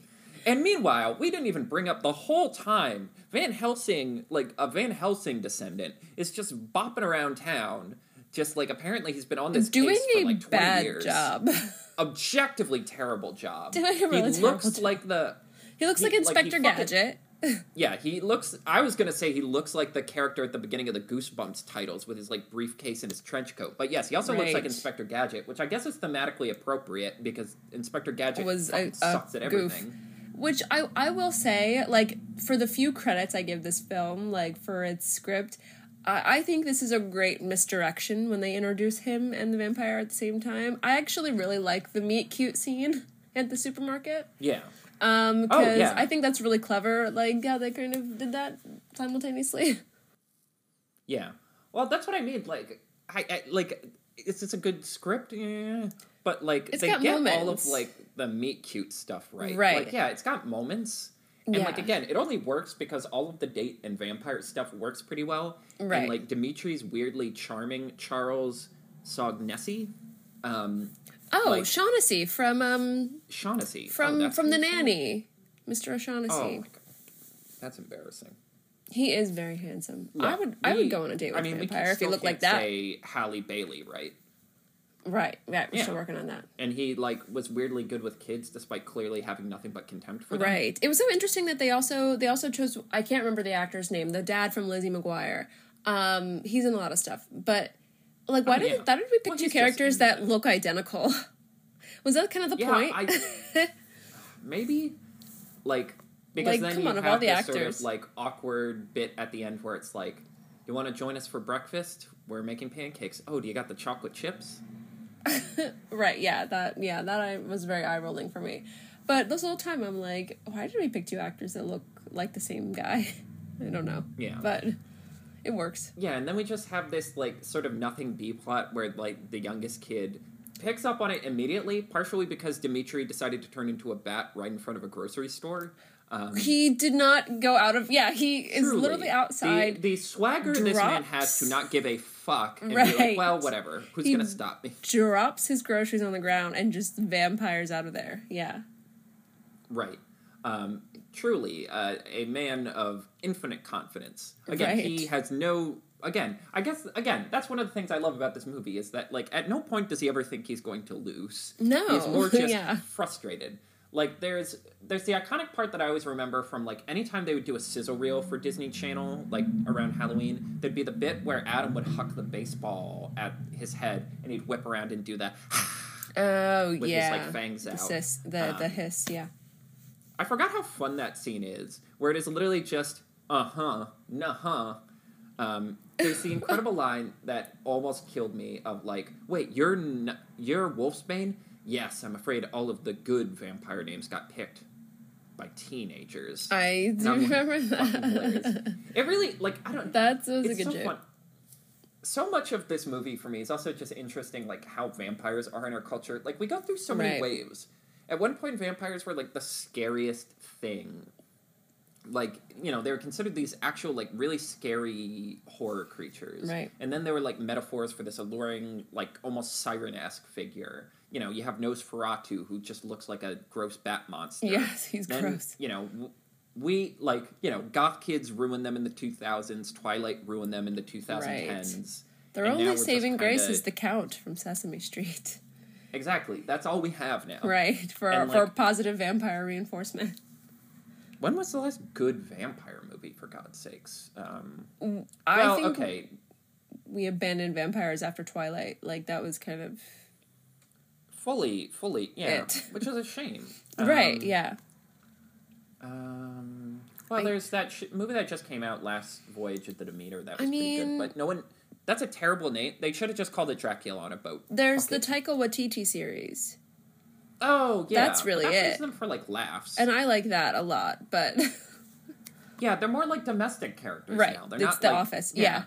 And meanwhile, we didn't even bring up the whole time Van Helsing, like a Van Helsing descendant, is just bopping around town. Just like apparently he's been on this Doing case for a like 20 bad years. job. Objectively terrible job. Doing a really he looks job. like the He looks He- like like, Inspector fucking- Gadget. yeah, he looks I was gonna say he looks like the character at the beginning of the Goosebumps titles with his like briefcase and his trench coat. But yes, he also looks like Inspector Gadget, which I guess is thematically appropriate because Inspector Gadget Was a- fucking a sucks at goof. Which I I will say, like for the few credits I give this film, like for its script, I, I think this is a great misdirection when they introduce him and the vampire at the same time. I actually really like the meet cute scene at the supermarket. Yeah. Um, Oh, because yeah. I think that's really clever. Like how they kind of did that simultaneously. Yeah. Well, that's what I mean. Like, I, I like it's it's a good script, yeah, but like It's they get all of like the meet cute stuff right. Right. Like, yeah, it's got moments. And like again, it only works because all of the date and vampire stuff works pretty well. Right. And like Dimitri's weirdly charming Charles Sognesi, um, Oh, Like- Shaughnessy from um Shaughnessy. from oh, from the nanny, Mr. O'Shaughnessy. Oh my god, that's embarrassing. He is very handsome. I Look, would I would go on a date with I mean, we vampire if he looked like that. Say Halle Bailey, right? Right, right. We're Yeah. still working on that. and he like was weirdly good with kids despite clearly having nothing but contempt for them. Right. It was so interesting that they also they also chose I can't remember the actor's name, the dad from Lizzie McGuire. Um, he's in a lot of stuff, but like, why Oh, did yeah. why did we pick Well, two characters that that. look identical? Was that kind of the Yeah, point? I maybe like because Like, then come you on, have all the this sort of like awkward bit at the end where it's like, "You want to join us for breakfast? We're making pancakes. Oh, do you got the chocolate chips?" right. Yeah. That. Yeah. That I was very eye rolling for me. But this whole time I'm like, why did we pick two actors that look like the same guy? I don't know. Yeah. But it works. Yeah, and then we just have this like sort of nothing B plot where like the youngest kid picks up on it immediately, partially because Dimitri decided to turn into a bat right in front of a grocery store. Um, He did not go out of. Yeah. He is literally outside. The, the swagger this man has to not give a fuck and be Right. like, well, whatever. Who's He- gonna stop me? drops his groceries on the ground and just vampires out of there. Yeah. Right. Um, truly, uh, a man of infinite confidence. Again, he has no. Again, I guess again that's one of the things I love about this movie is that like at no point does he ever think he's going to lose. No, he's more just yeah. frustrated. Like there's there's the iconic part that I always remember from like anytime they would do a sizzle reel for Disney Channel like around Halloween, there'd be the bit where Adam would huck the baseball at his head and he'd whip around and do that. Oh With his, yeah. like, fangs The, out. sis, the, the Um, hiss, yeah. I forgot how fun that scene is, where it is literally just uh huh, nah huh. Um, there's the incredible line that almost killed me of like, wait, you're n- you're Wolfsbane? Yes, I'm afraid all of the good vampire names got picked by teenagers. I do remember that. It really like I don't. That was a good so joke. fun. So much of this movie for me is also just interesting, like how vampires are in our culture. Like we go through so many Right. waves. At one point, vampires were like the scariest thing. Like you know, they were considered these actual like really scary horror creatures. Right. And then they were like metaphors for this alluring, like almost siren esque figure. You know, you have Nosferatu, who just looks like a gross bat monster. Yes, he's Then, gross. You know, we like you know, goth kids ruined them in the two thousands. Twilight ruined them in the two thousand tens. Their only saving grace is the Count from Sesame Street. Exactly. That's all we have now. Right. For And, for positive vampire reinforcement. When was the last good vampire movie? For God's sakes. Um, I well, think okay. we abandoned vampires after Twilight. Like that was kind of fully, fully, yeah, It. which is a shame. right, Um, yeah. Um, well, I- there's that sh- movie that just came out last Voyage of the Demeter. That I was pretty mean- good, but no one. That's a terrible name. They should have just called it Dracula on a boat. There's Fuck the Taika Waititi series, Oh yeah, That's really that it. them for like laughs. and I like that a lot, but yeah, they're more like domestic characters Right, now. They're it's not The like- Office, yeah.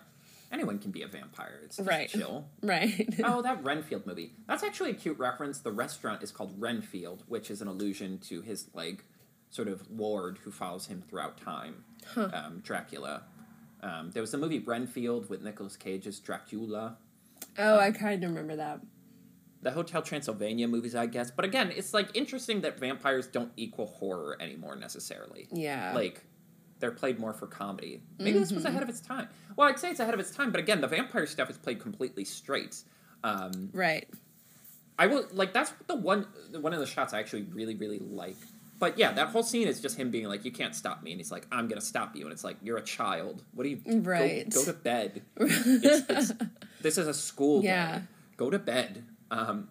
Anyone can be a vampire. It's Right. chill. right. oh, that Renfield movie. That's actually a cute reference. The restaurant is called Renfield, which is an allusion to his like sort of ward who follows him throughout time, Huh. um, Dracula. Um, there was the movie Renfield with Nicolas Cage as Dracula. oh, I kind of remember that. The Hotel Transylvania movies, I guess. But again, it's like interesting that vampires don't equal horror anymore necessarily. Yeah. Like they're played more for comedy. Maybe this was ahead of its time. Well, I'd say it's ahead of its time, but again, the vampire stuff is played completely straight. Um, right. I will like that's the one one of the shots I actually really really like. But yeah, that whole scene is just him being like, "You can't stop me," and he's like, "I'm gonna stop you," and it's like, "You're a child. What do you? go- Right. Go, to bed. It's, it's, this is a school Yeah. day. Go to bed." Um,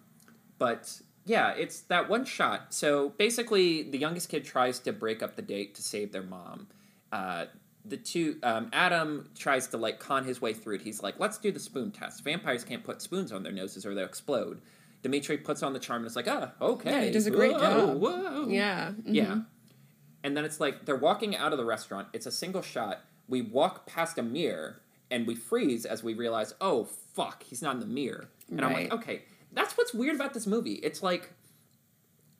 but yeah, it's that one shot. So basically, the youngest kid tries to break up the date to save their mom. Uh, the two um, Adam tries to like con his way through it. He's like, "Let's do the spoon test. Vampires can't put spoons on their noses or they'll explode." Dimitri puts on the charm and it's like, "Ah, okay." Yeah, he does a great Whoa, job. Whoa. Yeah. Yeah. mhm. And then it's like they're walking out of the restaurant. It's a single shot. We walk past a mirror and we freeze as we realize, oh fuck, he's not in the mirror. And I'm like, okay, that's what's weird about this movie. It's like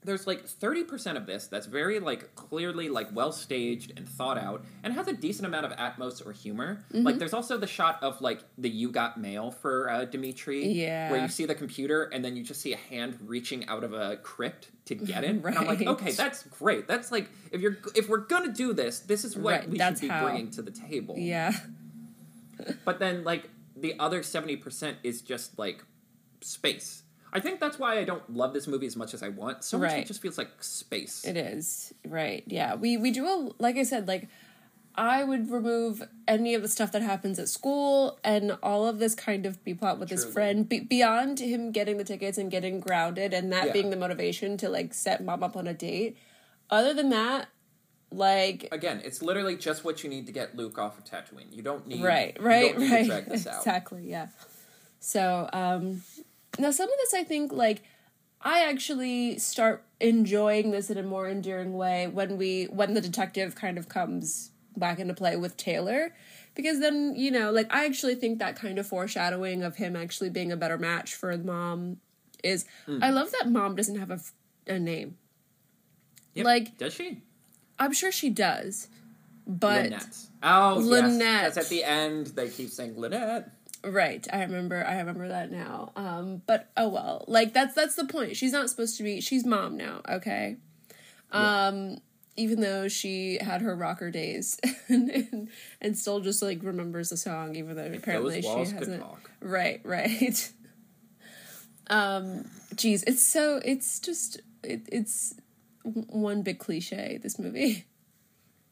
there's like 30% of this that's very like clearly like well staged and thought out and has a decent amount of atmos or humor Mm-hmm. like there's also the shot of like the you got mail for uh, dimitri Yeah. where you see the computer and then you just see a hand reaching out of a crypt to get it and i'm like Right. okay that's great that's like if you're if we're gonna do this this is what Right, we that's should be how. bringing to the table Yeah. but then like the other 70% is just like space i think that's why i don't love this movie as much as i want. So much Right. it just feels like space. It is. Right. Yeah, we we do a like I said like I would remove any of the stuff that happens at school and all of this kind of B plot with his friend be- beyond him getting the tickets and getting grounded and that Yeah. being the motivation to like set mom up on a date. Other than that, like again it's literally just what you need to get luke off of tatooine. You don't need right, right, right, to drag this out. Exactly, yeah. So um, now some of this I think like I actually start enjoying this in a more endearing way when we when the detective kind of comes back into play with Taylor because then you know like I actually think that kind of foreshadowing of him actually being a better match for mom is Hmm. I love that mom doesn't have a, f- a name. Yep. like- does she I'm sure she does, but lynette oh Lynette. yes because at the end they keep saying lynette Right, I remember. I remember that now. Um, but oh well, like that's that's the point. She's not supposed to be. She's mom now. Okay. Um, even though she had her rocker days and, and and still just like remembers the song, even though apparently she hasn't. Right, right. um, geez, it's so it's just it, it's one big cliche. This movie.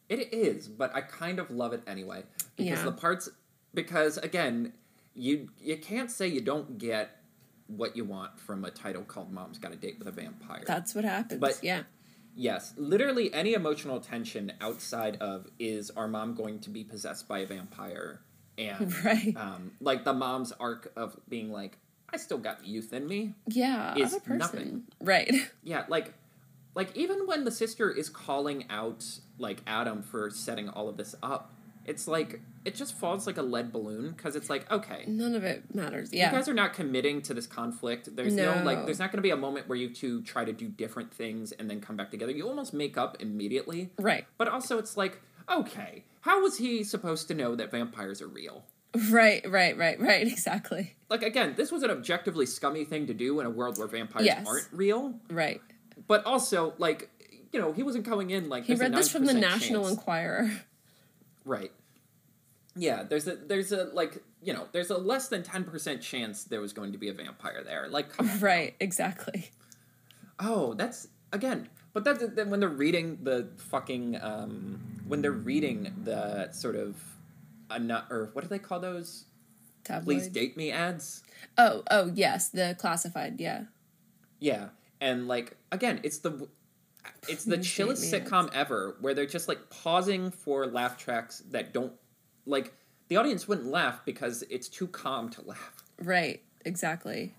It is, but I kind of love it anyway because Yeah. the parts because again, you you can't say you don't get what you want from a title called "Mom's Got a Date with a Vampire." That's what happens. But- yeah. yes, literally any emotional tension outside of is our mom going to be possessed by a vampire, and Right. um, like the mom's arc of being like, I still got youth in me. Yeah. is I'm a person. nothing. Right. Yeah, like like even when the sister is calling out like Adam for setting all of this up, it's like it just falls like a lead balloon because it's like okay, None of it matters. Yeah. you guys are not committing to this conflict. There's no, No. like there's not going to be a moment where you two try to do different things and then come back together. You almost make up immediately. right. But also it's like, okay, how was he supposed to know that vampires are real? Right, right, right, right. Exactly. Like again, this was an objectively scummy thing to do in a world where vampires Yes. aren't real. Right. But also, like, you know, he wasn't coming in like He read this from the 9% National chance. Enquirer. Right. Yeah, there's a there's a like you know there's a less than ten percent chance there was going to be a vampire there. Like. Right, exactly. Oh, that's again. But that's then when they're reading the fucking um when they're reading the sort of a nut or what do they call those? Please date me ads. Oh, oh, yes, the classified, yeah. Yeah, and like again, it's the it's the Please chillest hate me. sitcom ever, where they're just like pausing for laugh tracks that don't like the audience wouldn't laugh because it's too calm to laugh. Right. Exactly.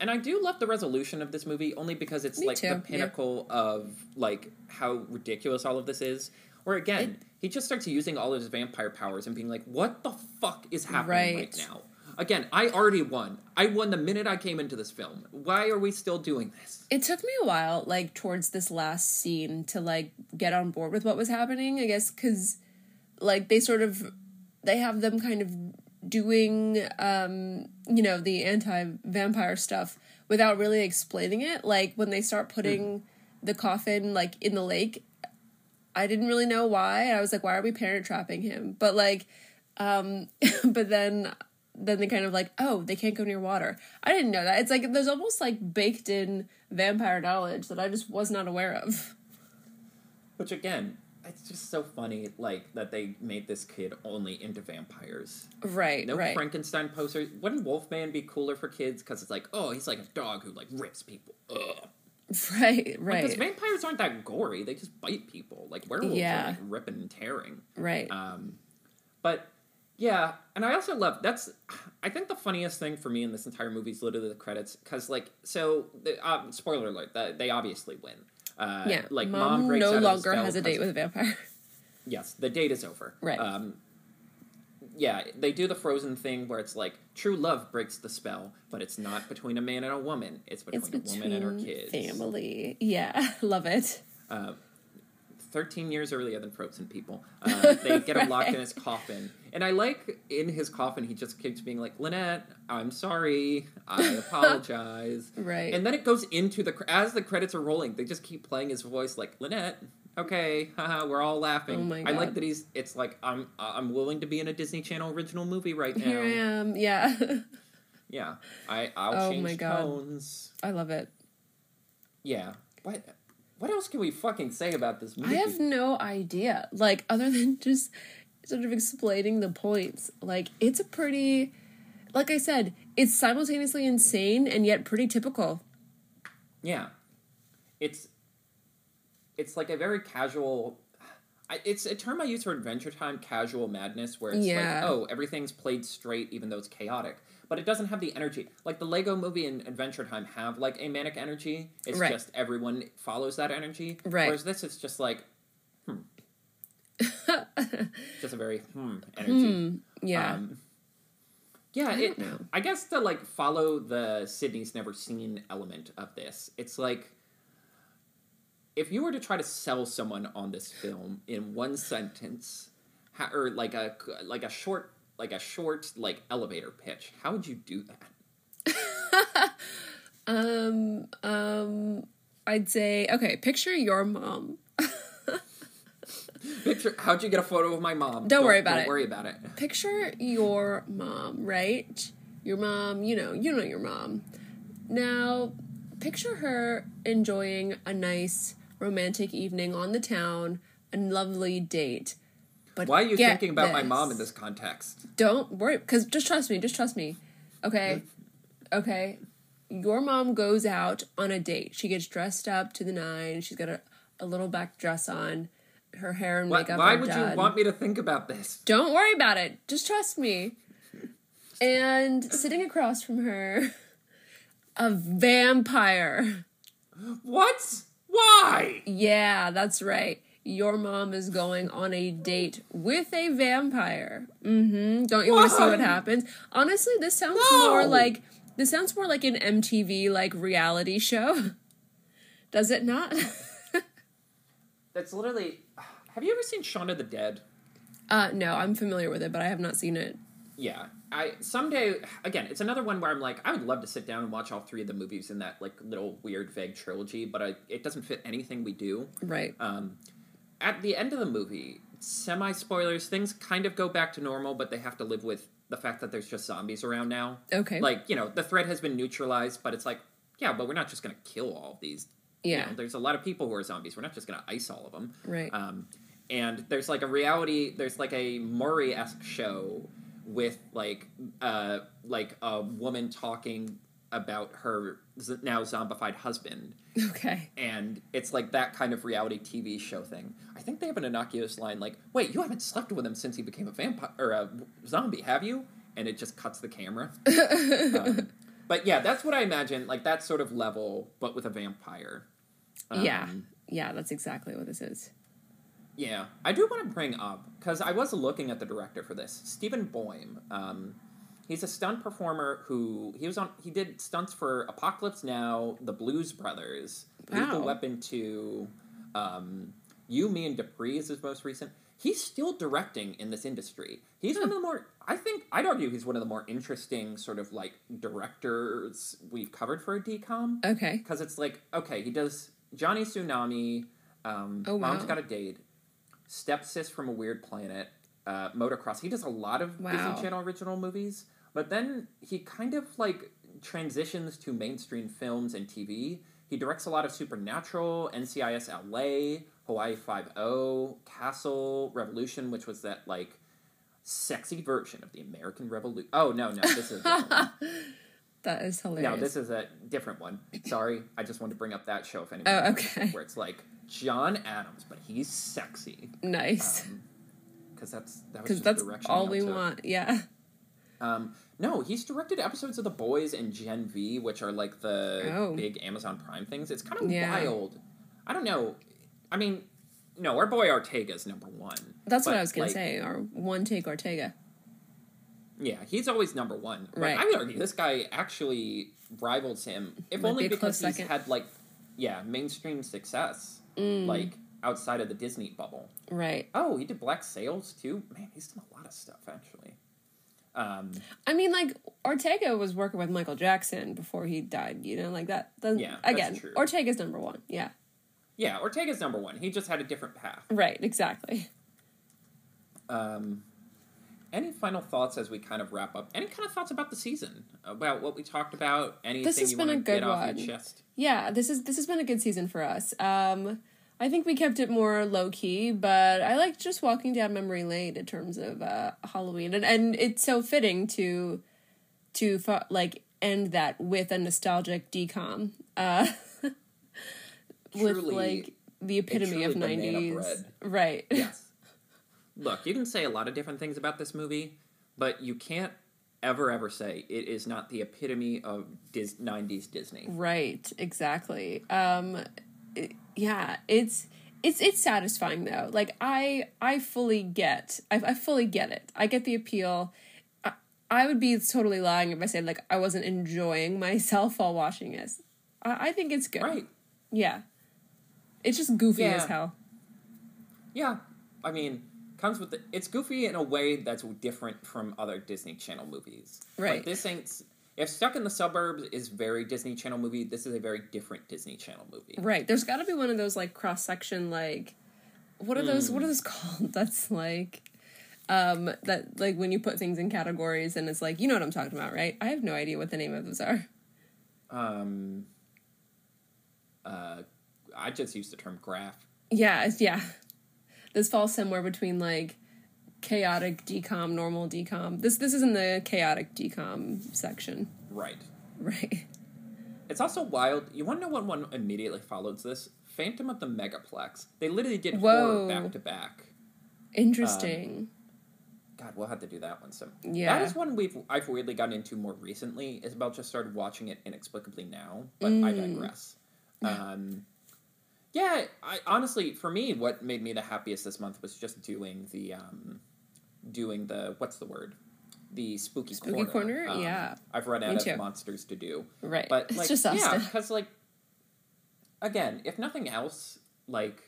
And I do love the resolution of this movie only because it's Me like too, the yeah. pinnacle of like how ridiculous all of this is. Where again, he just starts using all of his vampire powers and being like, "What the fuck is happening right, Right. now?" Again, I already won. I won the minute I came into this film. Why are we still doing this? It took me a while, like towards this last scene, to like get on board with what was happening. I guess because, like, they sort of, they have them kind of doing, um, you know, the anti-vampire stuff without really explaining it. Like when they start putting the coffin like in the lake, I didn't really know why. I was like, why are we parent trapping him? But like, um, but then then they kind of like, oh, they can't go near water. I didn't know that. It's like there's almost like baked in vampire knowledge that I just was not aware of. Which again, it's just so funny, like that they made this kid only into vampires. Right, No right, Frankenstein poster. Wouldn't Wolfman be cooler for kids? Because it's like, oh, he's like a dog who like rips people. Ugh. right, right. Because vampires aren't that gory; they just bite people. Like werewolves Yeah. are like ripping and tearing. right. Um, but yeah, and I also love that's. I think the funniest thing for me in this entire movie is literally the credits because, like, so the um, spoiler alert, the, they obviously win. Uh, yeah, like mom, mom no longer has a date with a vampire. Yes, the date is over. Right. Um, yeah, they do the frozen thing where it's like true love breaks the spell, but it's not between a man and a woman. It's between, it's between a woman and her kids. Family. Yeah, love it. Uh, 13 years earlier than frozen people. Uh, they get him locked in his coffin. And I like in his coffin, he just keeps being like, Lynette, I'm sorry. I apologize. right. And then it goes into the, as the credits are rolling, they just keep playing his voice like, Lynette, okay, haha, we're all laughing. Oh I like that he's, it's like, I'm, I'm willing to be in a Disney Channel original movie right now. Here I am. Yeah. yeah. I, I'll oh change my God. tones. I love it. Yeah. What? What else can we fucking say about this movie? I have no idea. Like, other than just sort of explaining the points. Like, it's a pretty, like I said, it's simultaneously insane and yet pretty typical. Yeah, it's. It's like a very casual. I, it's a term I use for Adventure Time casual madness, where it's Yeah. like, oh, everything's played straight, even though it's chaotic. But it doesn't have the energy. Like the Lego Movie and Adventure Time have like a manic energy. It's Right. just everyone follows that energy. Right. Whereas this is just like, hmm. just a very hmm energy. Yeah. Um, yeah, I it. I guess to like follow the Sydney's never seen element of this, it's like if you were to try to sell someone on this film in one sentence, ha- or like a like a short like a short like elevator pitch, how would you do that? um, um, I'd say, okay, picture your mom. Picture how'd you get a photo of my mom? Don't worry about it. don't it. Worry about it. Picture your mom, right? Your mom, you know, you know your mom. Now, picture her enjoying a nice romantic evening on the town, a lovely date. But Why are you thinking about my mom in this context? Don't worry, because just trust me, just trust me. Okay? Mm-hmm. Okay. Your mom goes out on a date. She gets dressed up to the nine. She's got a, a little back dress on. Her hair and makeup why would done. you want me to think about this? Don't worry about it. Just trust me. And sitting across from her, a vampire. What? Why? Yeah, that's right. Your mom is going on a date with a vampire. Mm-hmm. Don't you want to see what happens? Honestly, this sounds No. more like this sounds more like an MTV like reality show. Does it not? That's literally. Have you ever seen Shaun of the Dead? uh no, I'm familiar with it, but I have not seen it. Yeah, I someday again. It's another one where I'm like, I would love to sit down and watch all three of the movies in that like little weird vague trilogy, but I, it doesn't fit anything we do. Right. Um, at the end of the movie, semi spoilers, things kind of go back to normal, but they have to live with the fact that there's just zombies around now. Okay. Like you know, the threat has been neutralized, but it's like, yeah, but we're not just gonna kill all of these. You yeah. know, there's a lot of people who are zombies. We're not just gonna ice all of them. Right. Um, and there's like a reality. There's like a Maury esque show with like uh like a woman talking about her now zombified husband. Okay. And it's like that kind of reality TV show thing. I think they have an innocuous line like, "Wait, you haven't slept with him since he became a vampire or a zombie, have you?" And it just cuts the camera. um, but yeah, that's what I imagine. Like that sort of level, but with a vampire. Um, yeah. Yeah, that's exactly what this is. Yeah, I do want to bring up because I was looking at the director for this, Stephen Boyum. Um, he's a stunt performer who he was on. He did stunts for Apocalypse Now, The Blues Brothers, Lethal Wow. Weapon Two, um, You, Me, and Dupree is his most recent. He's still directing in this industry. He's one of the more. I think I'd argue he's one of the more interesting sort of like directors we've covered for a DCOM Okay. because it's like okay, he does Johnny Tsunami, um, Oh, Mom's wow. Got a Date, Stepsis from a Weird Planet, uh, Motocross. He does a lot of Wow. Disney Channel original movies, but then he kind of like transitions to mainstream films and TV. He directs a lot of Supernatural, NCIS LA, Hawaii Five O, Castle, Revolution, which was that like sexy version of the American Revolution. Oh no, no, this is a different one. That is No, hilarious. this is a different one. Sorry, I just wanted to bring up that show if anyone. Oh, okay. Where it's like John Adams, but he's sexy. nice. Um, because that's that was that's direction all we took. want. Yeah. Um, no, he's directed episodes of The Boys and Gen V, which are like the Oh. big Amazon Prime things. It's kind of Yeah. wild. I don't know. I mean, no, our boy Ortega's number one. That's what I was like, to say. Or one take Ortega. Yeah, he's always number one. But Right. I would argue this guy actually rivals him, if Might only be because he's second. had like, yeah, mainstream success, Mm. like outside of the Disney bubble. Right. Oh, he did Black Sails too. Man, he's done a lot of stuff actually. Um, I mean, like Ortega was working with Michael Jackson before he died. You know, like that. Then Yeah, that's again, true. Ortega's number one. Yeah. yeah, Ortega's number one. He just had a different path. Right. Exactly. Um, any final thoughts as we kind of wrap up? Any kind of thoughts about the season? About what we talked about? Anything this has you been want a to good get off one. your chest? Yeah. This is this has been a good season for us. Um, I think we kept it more low key, but I like just walking down memory lane in terms of uh, Halloween, and and it's so fitting to to like end that with a nostalgic DCOM. Uh, with Truly- like the epitome of nineties, right? Yes. Look, you can say a lot of different things about this movie, but you can't ever ever say it is not the epitome of Dis- 90s Disney. Right, exactly. Um it- yeah, it's it's it's satisfying though. Like I I fully get I, I fully get it. I get the appeal. I, I would be totally lying if I said like I wasn't enjoying myself while watching this. I, I think it's good. Right. Yeah. It's just goofy Yeah. as hell. Yeah. I mean, comes with the it's goofy in a way that's different from other Disney Channel movies. Right. Like this ain't if Stuck in the Suburbs is very Disney Channel movie, this is a very different Disney Channel movie. Right. There's got to be one of those like cross section like what are those Hmm. what are those called? That's like um that like when you put things in categories and it's like you know what I'm talking about, right? I have no idea what the name of those are. Um uh I just used the term graph. Yeah, yeah. This falls somewhere between like chaotic DCOM, normal DCOM. This this is in the chaotic DCOM section, Right. right? It's also wild. You want to know what one immediately follows this? Phantom of the Megaplex. They literally did Whoa. horror back to back. Interesting. God, we'll have to do that one some. Yeah. That is one we've I've weirdly gotten into more recently. Isabel just started watching it inexplicably now, but I Mm. digress. Um, yeah, I honestly, for me, what made me the happiest this month was just doing the, um, doing the what's the word, the spooky, Spooky corner? Um, Yeah. I've run out of monsters to do. right. But it's like, just us. yeah, because like, again, if nothing else, like,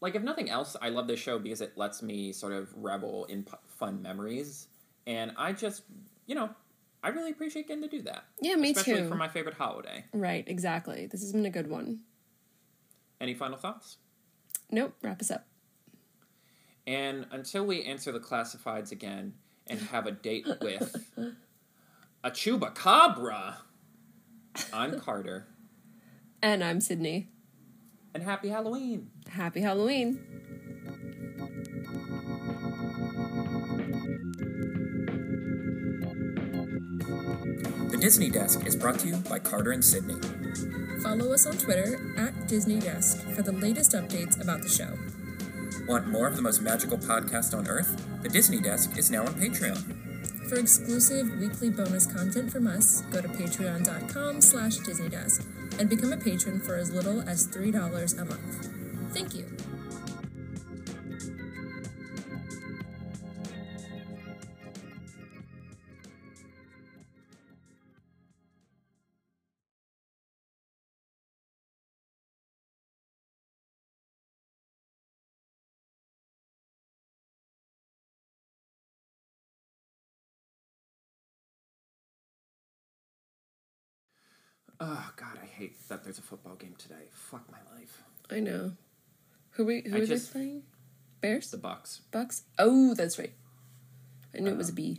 like if nothing else, I love this show because it lets me sort of revel in p- fun memories, and I just, you know, I really appreciate getting to do that. Yeah, me especially too. Especially for my favorite holiday. Right, exactly. This has been a good one. Any final thoughts? Nope, wrap us up. And until we answer the classifieds again and have a date with a chupacabra, I'm Carter, And I'm Sydney. and happy Halloween. Happy Halloween. The Disney Desk is brought to you by Carter and Sydney. Follow us on Twitter at Disney Desk for the latest updates about the show. Want more of the most magical podcast on earth? The Disney Desk is now on Patreon. For exclusive weekly bonus content from us, go to patreon.com slash disneydesk and become a patron for as little as $3 a month. Thank you. Oh God, I hate that there's a football game today. Fuck my life. I know. Who we who I are just- they playing? Bears? The Bucks, Bucks? Oh, that's right. I knew it was a um, B.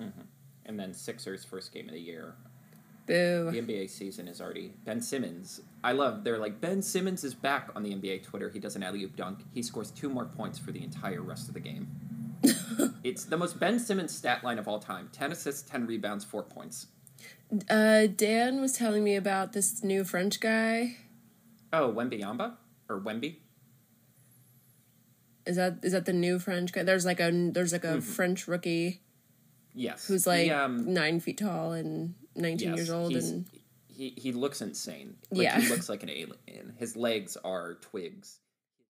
Mm-hmm. and then Sixers first game of the year. Boo. The NBA season is already Ben Simmons. I love. They're like Ben Simmons is back on the NBA Twitter. He does an alley oop dunk. He scores two more points for the entire rest of the game. it's the most Ben Simmons stat line of all time: ten assists, ten rebounds, four points. Uh, Dan was telling me about this new French guy. Oh, Wembanyama or Wemby? Is that is that the new French guy? There's like a there's like a French rookie Yes. who's like He, um, nine feet tall and nineteen yes, years old and he he looks insane. Like, Yeah. he looks like an alien. His legs are twigs.